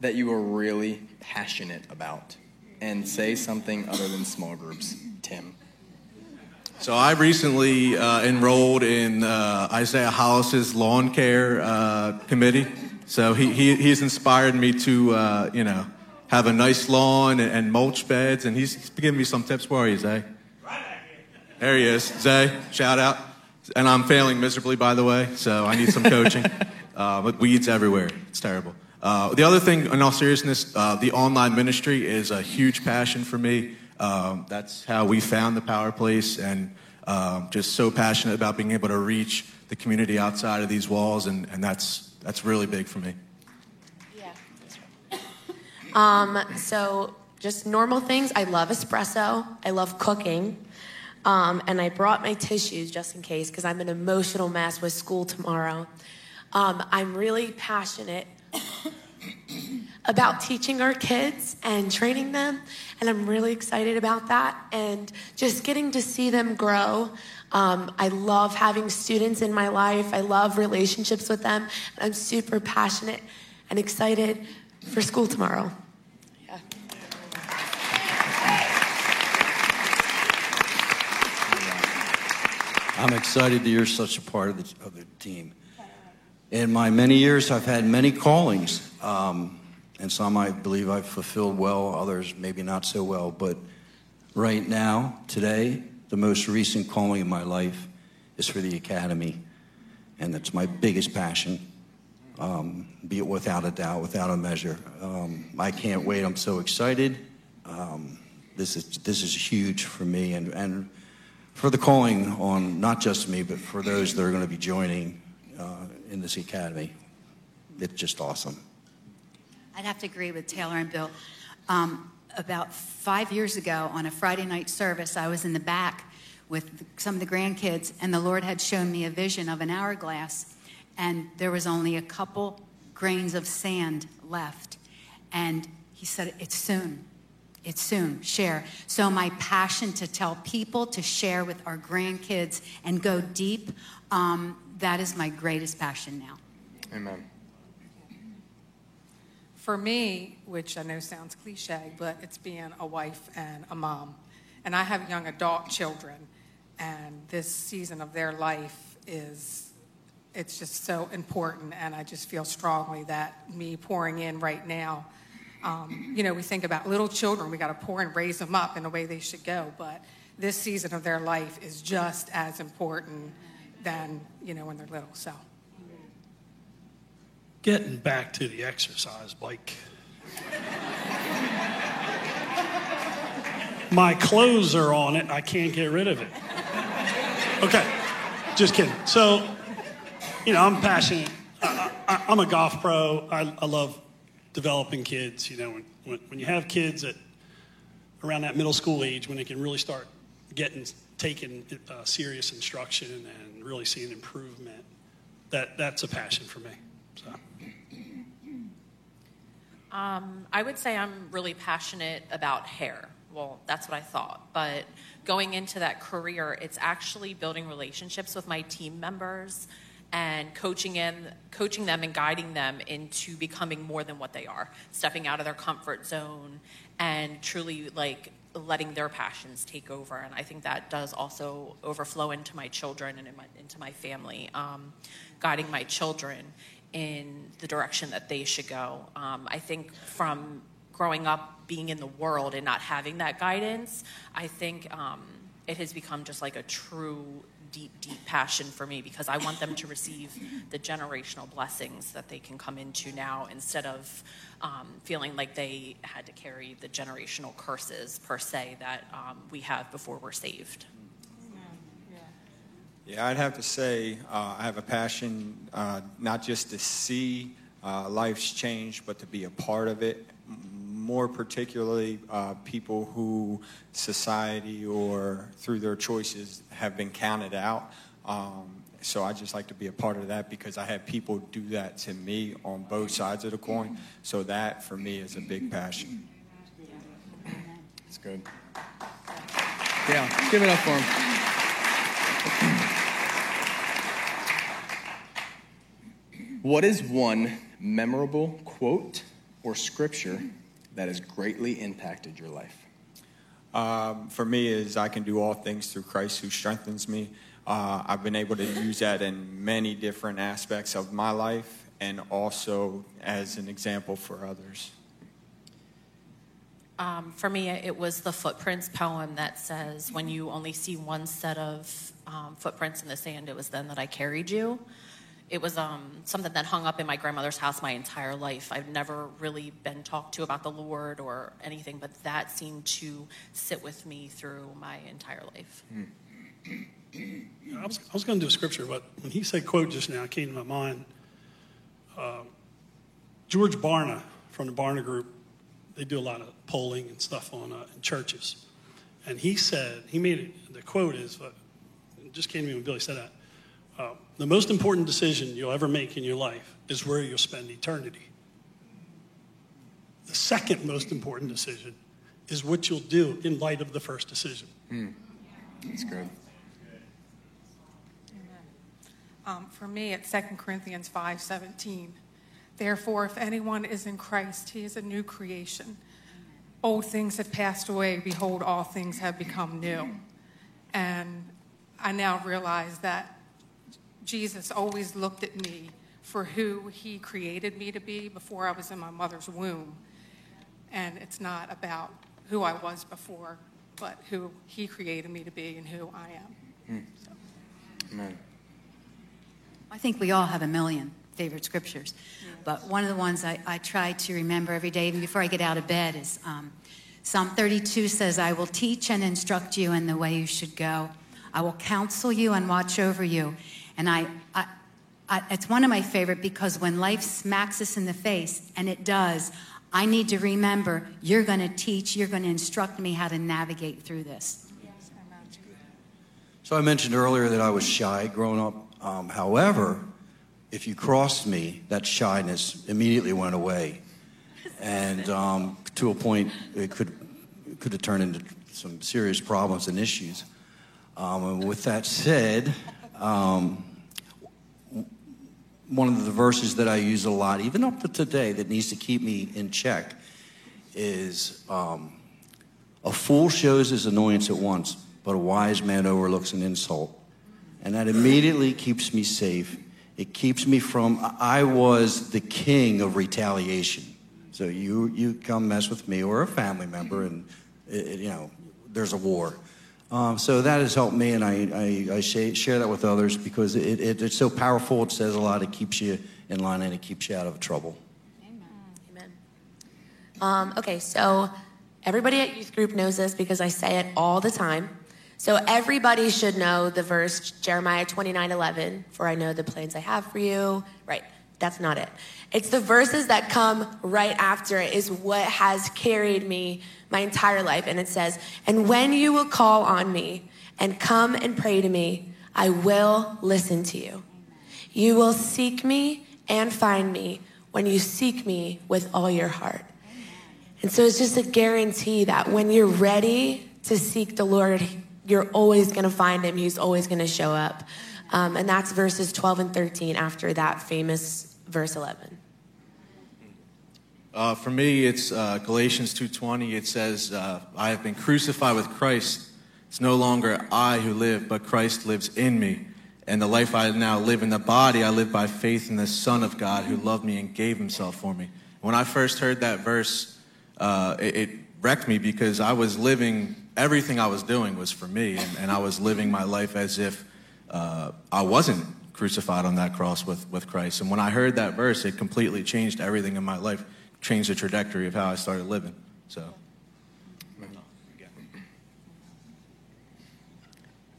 that you are really passionate about? And say something other than small groups. Tim. So I recently uh, enrolled in uh, Isaiah Hollis's lawn care uh, committee. So he, he, he's inspired me to, uh, you know, have a nice lawn and, and mulch beds. And he's, he's giving me some tips. Where are you, Zay? There he is. Zay, shout out. And I'm failing miserably, by the way, so I need some coaching. uh, but weeds everywhere. It's terrible. Uh, the other thing, in all seriousness, uh, the online ministry is a huge passion for me. Um, that's how we found the Power Place, and um, just so passionate about being able to reach the community outside of these walls, and, and that's, that's really big for me. Um, so just normal things. I love espresso. I love cooking. Um, and I brought my tissues just in case because I'm an emotional mess with school tomorrow. Um, I'm really passionate about teaching our kids and training them, and I'm really excited about that and just getting to see them grow. Um, I love having students in my life, I love relationships with them. I'm super passionate and excited for school tomorrow. I'm excited that you're such a part of the, of the team. In my many years, I've had many callings, um, and some I believe I've fulfilled well, others maybe not so well. But right now, today, the most recent calling in my life is for the academy, and that's my biggest passion. Um, be it without a doubt, without a measure. Um, I can't wait. I'm so excited. Um, this is this is huge for me, and and for the calling on not just me, but for those that are going to be joining uh, in this academy. It's just awesome. I'd have to agree with Taylor and Bill. Um, about five years ago, on a Friday night service, I was in the back with some of the grandkids, and the Lord had shown me a vision of an hourglass, and there was only a couple grains of sand left. And he said, It's soon. It's soon. Share. So, my passion to tell people, to share with our grandkids, and go deep, um, that is my greatest passion now. Amen. For me, which I know sounds cliche, but it's being a wife and a mom. And I have young adult children, and this season of their life is it's just so important and i just feel strongly that me pouring in right now um, you know we think about little children we got to pour and raise them up in the way they should go but this season of their life is just as important than you know when they're little so Getting back to the exercise, Blake. My clothes are on it. I can't get rid of it. Okay, just kidding. So, you know, I'm passionate. I, I'm a golf pro. I, I love developing kids. You know, when, when, you have kids at around that middle school age, when they can really start getting taking uh, serious instruction and really seeing improvement, that that's a passion for me. So. Um, I would say I'm really passionate about hair. Well, that's what I thought. But going into that career, it's actually building relationships with my team members and coaching in, coaching them and guiding them into becoming more than what they are, stepping out of their comfort zone and truly like letting their passions take over. And I think that does also overflow into my children and in my, into my family, um, guiding my children in the direction that they should go. Um, I think from growing up being in the world and not having that guidance, I think um, it has become just like a true deep, deep passion for me because I want them to receive the generational blessings that they can come into now instead of um, feeling like they had to carry the generational curses per se that um, we have before we're saved. Yeah, I'd have to say uh, I have a passion uh, not just to see uh, life's change, but to be a part of it. More particularly, uh, people who society or through their choices have been counted out. Um, so I just like to be a part of that because I have people do that to me on both sides of the coin. So that for me is a big passion. That's good. Yeah, give it up for him. What is one memorable quote or scripture that has greatly impacted your life? Um, for me, is I can do all things through Christ who strengthens me. Uh, I've been able to use that in many different aspects of my life and also as an example for others. Um, for me, it was the footprints poem that says, When you only see one set of um, footprints in the sand, it was then that I carried you. It was um, something that hung up in my grandmother's house my entire life. I've never really been talked to about the Lord or anything, but that seemed to sit with me through my entire life. I was, I was going to do a scripture, but when he said quote just now, it came to my mind. Um, George Barna from the Barna Group, they do a lot of polling and stuff on uh, churches. And he said, he made it, the quote is, uh, it just came to me when Billy said that. Uh, the most important decision you'll ever make in your life is where you'll spend eternity. The second most important decision is what you'll do in light of the first decision. That's good. Um, for me, it's 2 Corinthians 5:17. Therefore, if anyone is in Christ, he is a new creation. Old things have passed away; behold, all things have become new. And I now realize that Jesus always looked at me for who He created me to be before I was in my mother's womb, and it's not about who I was before, but who He created me to be and who I am. Amen. I think we all have a million favorite scriptures, but one of the ones I, I try to remember every day, even before I get out of bed, is um, Psalm 32 says, I will teach and instruct you in the way you should go. I will counsel you and watch over you. And I, I, I, it's one of my favorite because when life smacks us in the face, and it does, I need to remember you're going to teach, you're going to instruct me how to navigate through this. So I mentioned earlier that I was shy growing up. Um, however, if you crossed me, that shyness immediately went away, and um, to a point it could it could have turned into some serious problems and issues. Um, and with that said, um, one of the verses that I use a lot, even up to today, that needs to keep me in check, is um, a fool shows his annoyance at once, but a wise man overlooks an insult. And that immediately keeps me safe. It keeps me from, I was the king of retaliation. So you, you come mess with me or a family member, and, it, it- you know, there's a war. Um, so that has helped me, and I, I, I share, that with others because it, it, it's so powerful. It says a lot. It keeps you in line and it keeps you out of trouble. Amen. Um, okay, so everybody at youth group knows this because I say it all the time. So everybody should know the verse Jeremiah 29 11, for I know the plans I have for you. Right, that's not it. It's the verses that come right after it, is what has carried me my entire life. And it says, And when you will call on me and come and pray to me, I will listen to you. You will seek me and find me when you seek me with all your heart. And so it's just a guarantee that when you're ready to seek the Lord, you're always going to find him. He's always going to show up. Um, and that's verses 12 and 13 after that famous verse 11. Uh, for me, it's uh, Galatians 2:20. It says, uh, "I have been crucified with Christ. It's no longer I who live, but Christ lives in me. And the life I now live in the body, I live by faith in the Son of God who loved me and gave Himself for me." When I first heard that verse, uh, it, it wrecked me because I was living everything I was doing was for me, and, and I was living my life as if uh, I wasn't crucified on that cross with, with Christ. And when I heard that verse, it completely changed everything in my life, changed the trajectory of how I started living. So,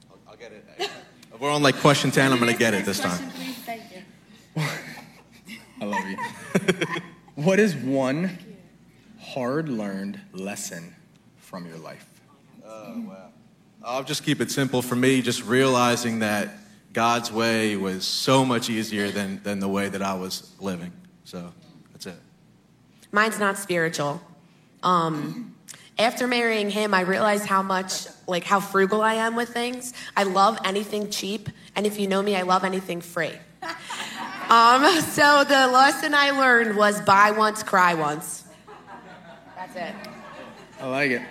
I'll, I'll get it. If we're on like question 10, I'm going to get it this time. I love you. what is one hard learned lesson from your life? Oh, I'll just keep it simple for me, just realizing that God's way was so much easier than, than the way that I was living. So, that's it. Mine's not spiritual. Um, after marrying him, I realized how much, like, how frugal I am with things. I love anything cheap, and if you know me, I love anything free. Um, so the lesson I learned was buy once, cry once. That's it. I like it.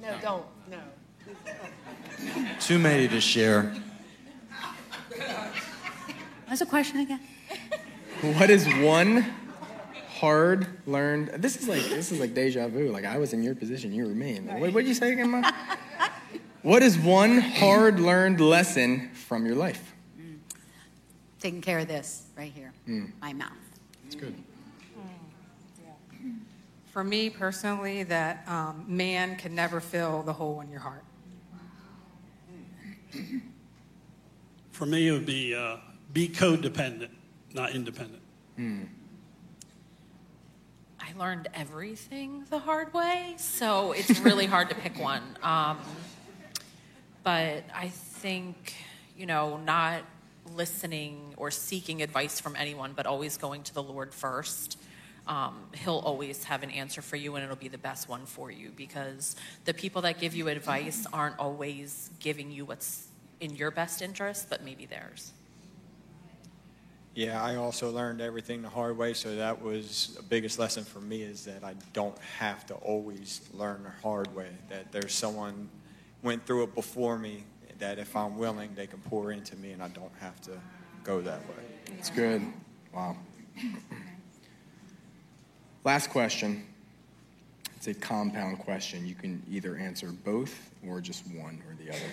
No, don't. No. Too many to share. What's the question again? What is one hard learned? This is like this is like deja vu. Like I was in your position, you were me. What did you say again, Mom? what is one hard learned lesson from your life? Taking care of this right here, Mm. my mouth. That's good. For me personally, that um, man can never fill the hole in your heart. For me, it would be uh, be codependent, not independent. I learned everything the hard way, so it's really hard to pick one. Um, but I think, you know, not listening or seeking advice from anyone, but always going to the Lord first. Um, he'll always have an answer for you, and it'll be the best one for you because the people that give you advice aren't always giving you what's in your best interest, but maybe theirs. Yeah, I also learned everything the hard way, so that was the biggest lesson for me is that I don't have to always learn the hard way. That there's someone went through it before me. That if I'm willing, they can pour into me, and I don't have to go that way. It's good. Wow. Last question. It's a compound question. You can either answer both or just one or the other.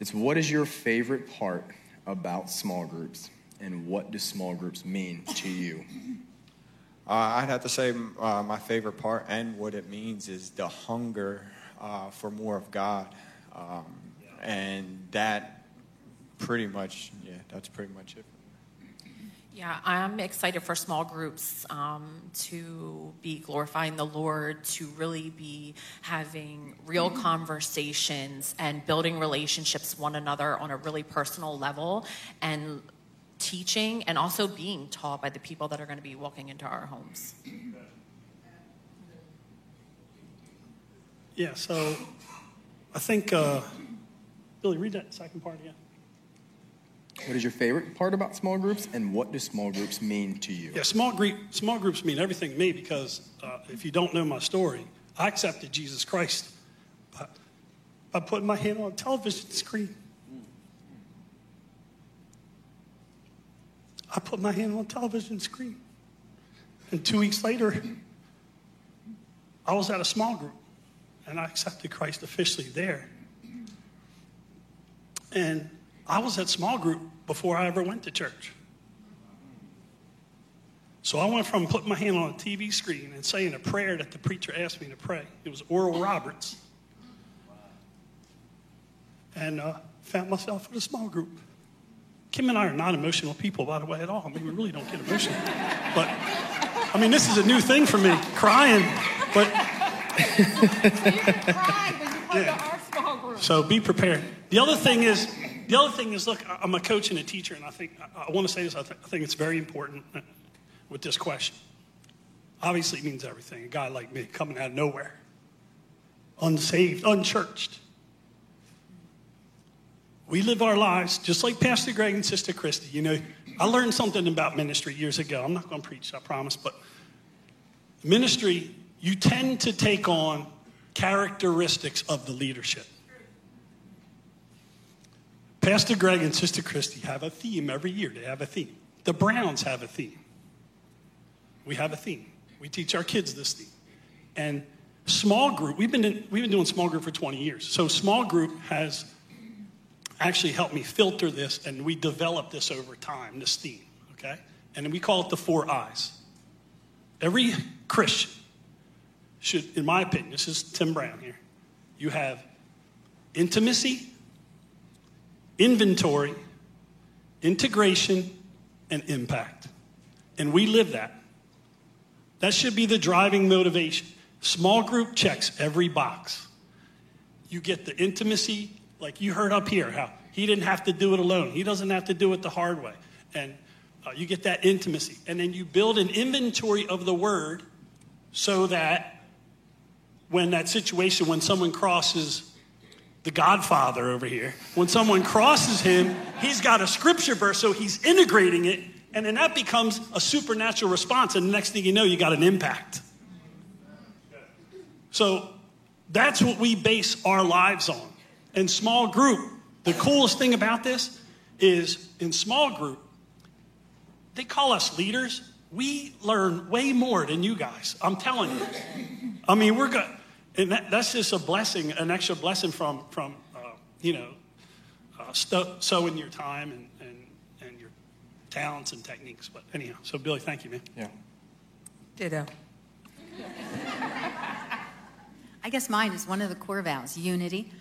It's what is your favorite part about small groups? And what do small groups mean to you? Uh, I'd have to say uh, my favorite part and what it means is the hunger uh, for more of God. Um, and that pretty much, yeah, that's pretty much it. Yeah, I'm excited for small groups um, to be glorifying the Lord, to really be having real conversations and building relationships one another on a really personal level, and teaching and also being taught by the people that are going to be walking into our homes. Yeah, so I think, uh, Billy, read that second part again. What is your favorite part about small groups? And what do small groups mean to you? Yeah, small, group, small groups mean everything to me because uh, if you don't know my story, I accepted Jesus Christ by, by putting my hand on a television screen. I put my hand on a television screen. And two weeks later, I was at a small group and I accepted Christ officially there. And I was at small group before I ever went to church. So I went from putting my hand on a TV screen and saying a prayer that the preacher asked me to pray. It was Oral Roberts. And uh, found myself in a small group. Kim and I are not emotional people, by the way, at all. I mean, we really don't get emotional. But, I mean, this is a new thing for me, crying. But, so be prepared. The other thing is, the other thing is, look, I'm a coach and a teacher, and I think I, I want to say this. I, th- I think it's very important uh, with this question. Obviously, it means everything. A guy like me coming out of nowhere, unsaved, unchurched. We live our lives just like Pastor Greg and Sister Christy. You know, I learned something about ministry years ago. I'm not going to preach, I promise, but ministry, you tend to take on characteristics of the leadership. Pastor Greg and Sister Christy have a theme every year. They have a theme. The Browns have a theme. We have a theme. We teach our kids this theme. And small group, we've been, in, we've been doing small group for 20 years. So small group has actually helped me filter this, and we developed this over time, this theme, okay? And we call it the four eyes. Every Christian should, in my opinion, this is Tim Brown here, you have intimacy, inventory, integration, and impact. And we live that. That should be the driving motivation. Small group checks every box. You get the intimacy, like you heard up here, how he didn't have to do it alone. He doesn't have to do it the hard way. And uh, you get that intimacy. And then you build an inventory of the word so that when that situation, when someone crosses the Godfather over here, when someone crosses him, he's got a scripture verse, so he's integrating it, and then that becomes a supernatural response, and the next thing you know, you got an impact. So that's what we base our lives on. In small group, the coolest thing about this is in small group, they call us leaders. we learn way more than you guys. I'm telling you. I mean, we're good. And that, that's just a blessing, an extra blessing from, from uh, you know, uh, sto- sowing your time and, and, and your talents and techniques. But anyhow, so Billy, thank you, man. Yeah. Ditto. I guess mine is one of the core vows unity,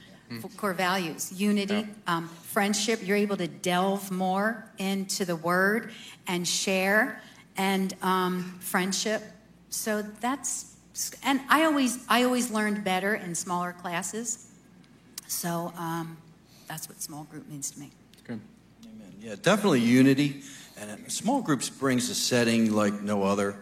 core values unity, um, friendship. You're able to delve more into the word and share, and um, friendship. So that's, and I always, I always learned better in smaller classes. So um, that's what small group means to me. Good. Yeah, definitely unity. And small groups brings a setting like no other.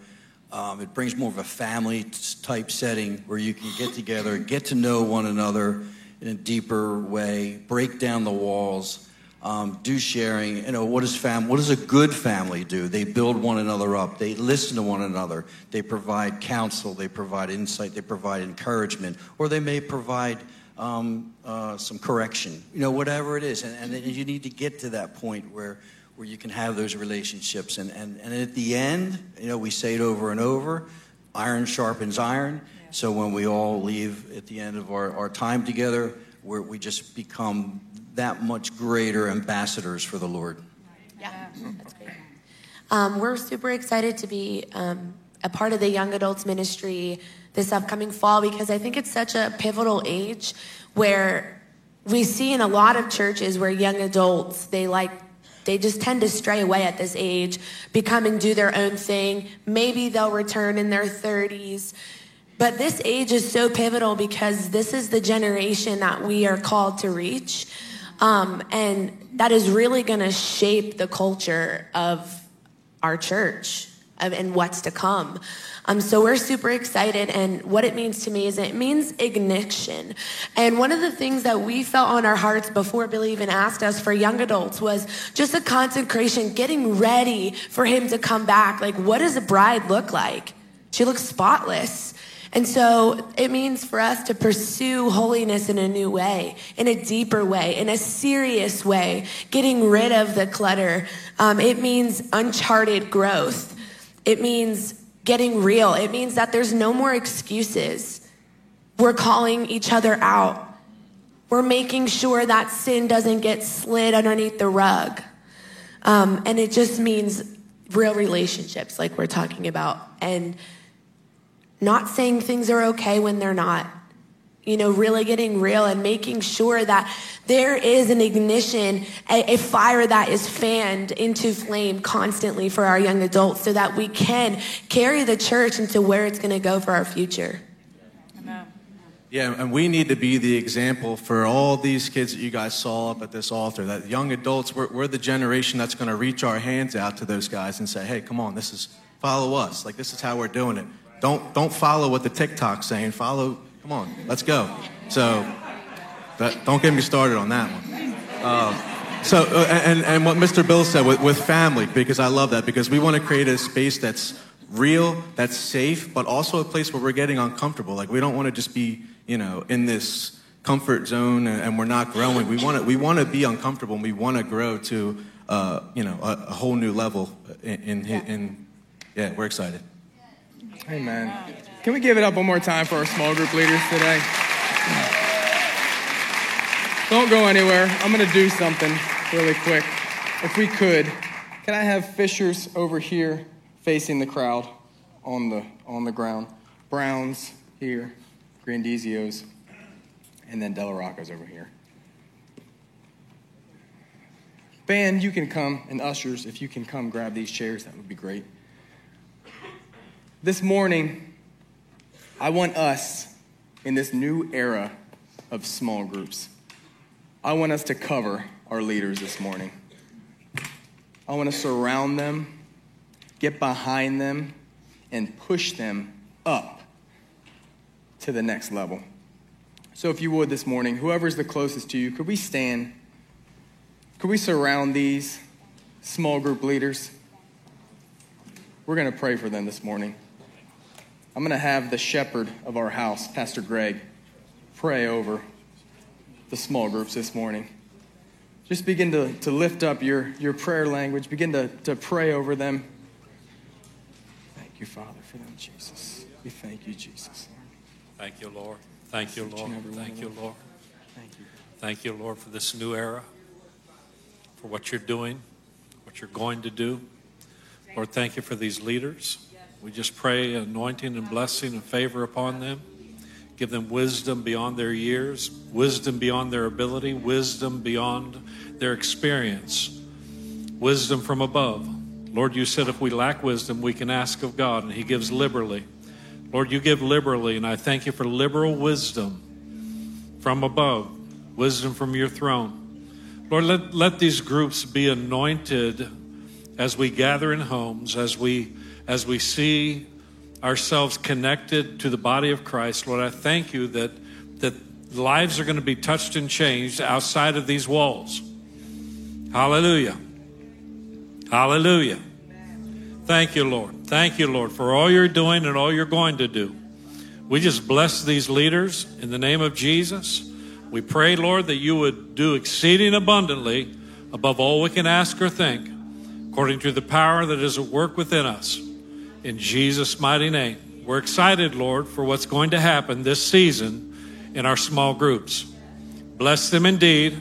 Um, it brings more of a family type setting where you can get together, get to know one another in a deeper way, break down the walls, um, do sharing. You know, what does fam? What does a good family do? They build one another up. They listen to one another. They provide counsel. They provide insight. They provide encouragement, or they may provide um, uh, some correction. You know, whatever it is, and, and you need to get to that point where where you can have those relationships. And, and, and at the end, you know, we say it over and over iron sharpens iron. So when we all leave at the end of our, our time together, where we just become that much greater ambassadors for the Lord. Yeah, that's great. Um, we're super excited to be um, a part of the young adults ministry this upcoming fall because I think it's such a pivotal age where we see in a lot of churches where young adults they like they just tend to stray away at this age, become and do their own thing. Maybe they'll return in their 30s. But this age is so pivotal because this is the generation that we are called to reach. Um, and that is really going to shape the culture of our church and what's to come. Um, so we're super excited, and what it means to me is it means ignition. And one of the things that we felt on our hearts before Billy even asked us for young adults was just a consecration, getting ready for him to come back. Like, what does a bride look like? She looks spotless. And so it means for us to pursue holiness in a new way, in a deeper way, in a serious way, getting rid of the clutter. Um, it means uncharted growth. It means getting real. It means that there's no more excuses. We're calling each other out. We're making sure that sin doesn't get slid underneath the rug. Um, and it just means real relationships, like we're talking about, and not saying things are okay when they're not. You know, really getting real and making sure that there is an ignition, a, a, fire that is fanned into flame constantly for our young adults so that we can carry the church into where it's going to go for our future. Yeah, and we need to be the example for all these kids that you guys saw up at this altar. That young adults, we're, we're the generation that's going to reach our hands out to those guys and say, hey, come on, this is, follow us. Like, this is how we're doing it. Don't, don't follow what the TikTok's saying. Follow, come on, let's go. So, don't get me started on that one. Uh, so, uh, and, and what Mr. Bill said with, with family, because I love that, because we want to create a space that's real, that's safe, but also a place where we're getting uncomfortable. Like, we don't want to just be, you know, in this comfort zone and, and we're not growing. We want to, we want to be uncomfortable and we want to grow to, uh, you know, a, a, whole new level in, in, in, yeah, we're excited. Amen. Can we give it up one more time for our small group leaders today? Don't go anywhere. I'm going to do something really quick. If we could, can I have Fishers over here facing the crowd on the, on the ground? Browns here, Grandizios, and then Della Rocco's over here. Band, you can come, and ushers, if you can come grab these chairs, that would be great. This morning, I want us in this new era of small groups, I want us to cover our leaders this morning. I want to surround them, get behind them, and push them up to the next level. So, if you would this morning, whoever's the closest to you, could we stand? Could we surround these small group leaders? We're going to pray for them this morning. I'm going to have the shepherd of our house, Pastor Greg, pray over the small groups this morning. Just begin to, to lift up your, your prayer language, begin to, to pray over them. Thank you, Father, for them, Jesus. We thank you, Jesus. Thank you, Lord. Thank you, Lord. and every one Thank you. Lord. Thank you. Thank you, Lord, for this new era, for what you're doing, what you're going to do. Lord, thank you for these leaders. We just pray anointing and blessing and favor upon them. Give them wisdom beyond their years, wisdom beyond their ability, wisdom beyond their experience, wisdom from above. Lord, you said if we lack wisdom, we can ask of God, and He gives liberally. Lord, you give liberally, and I thank you for liberal wisdom from above, wisdom from your throne. Lord, let, let these groups be anointed as we gather in homes, as we as we see ourselves connected to the body of Christ. Lord, I thank you that that lives are going to be touched and changed outside of these walls. Hallelujah. Hallelujah. Thank you, Lord. Thank you, Lord, for all you're doing and all you're going to do. We just bless these leaders in the name of Jesus. We pray, Lord, that you would do exceeding abundantly above all we can ask or think, according to the power that is at work within us. In Jesus' mighty name. We're excited, Lord, for what's going to happen this season in our small groups. Bless them indeed,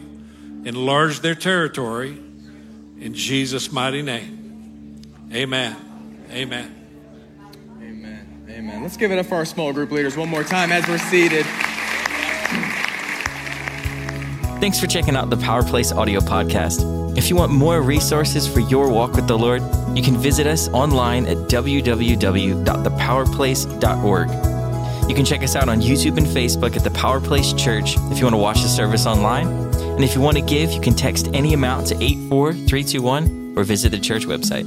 enlarge their territory. In Jesus' mighty name. Amen. Amen. Amen. Amen. Let's give it up for our small group leaders one more time as we're seated. Thanks for checking out the Power Place audio podcast. If you want more resources for your walk with the Lord, you can visit us online at www.thepowerplace.org. You can check us out on YouTube and Facebook at the Power Place Church if you want to watch the service online. And if you want to give, you can text any amount to 84321 or visit the church website.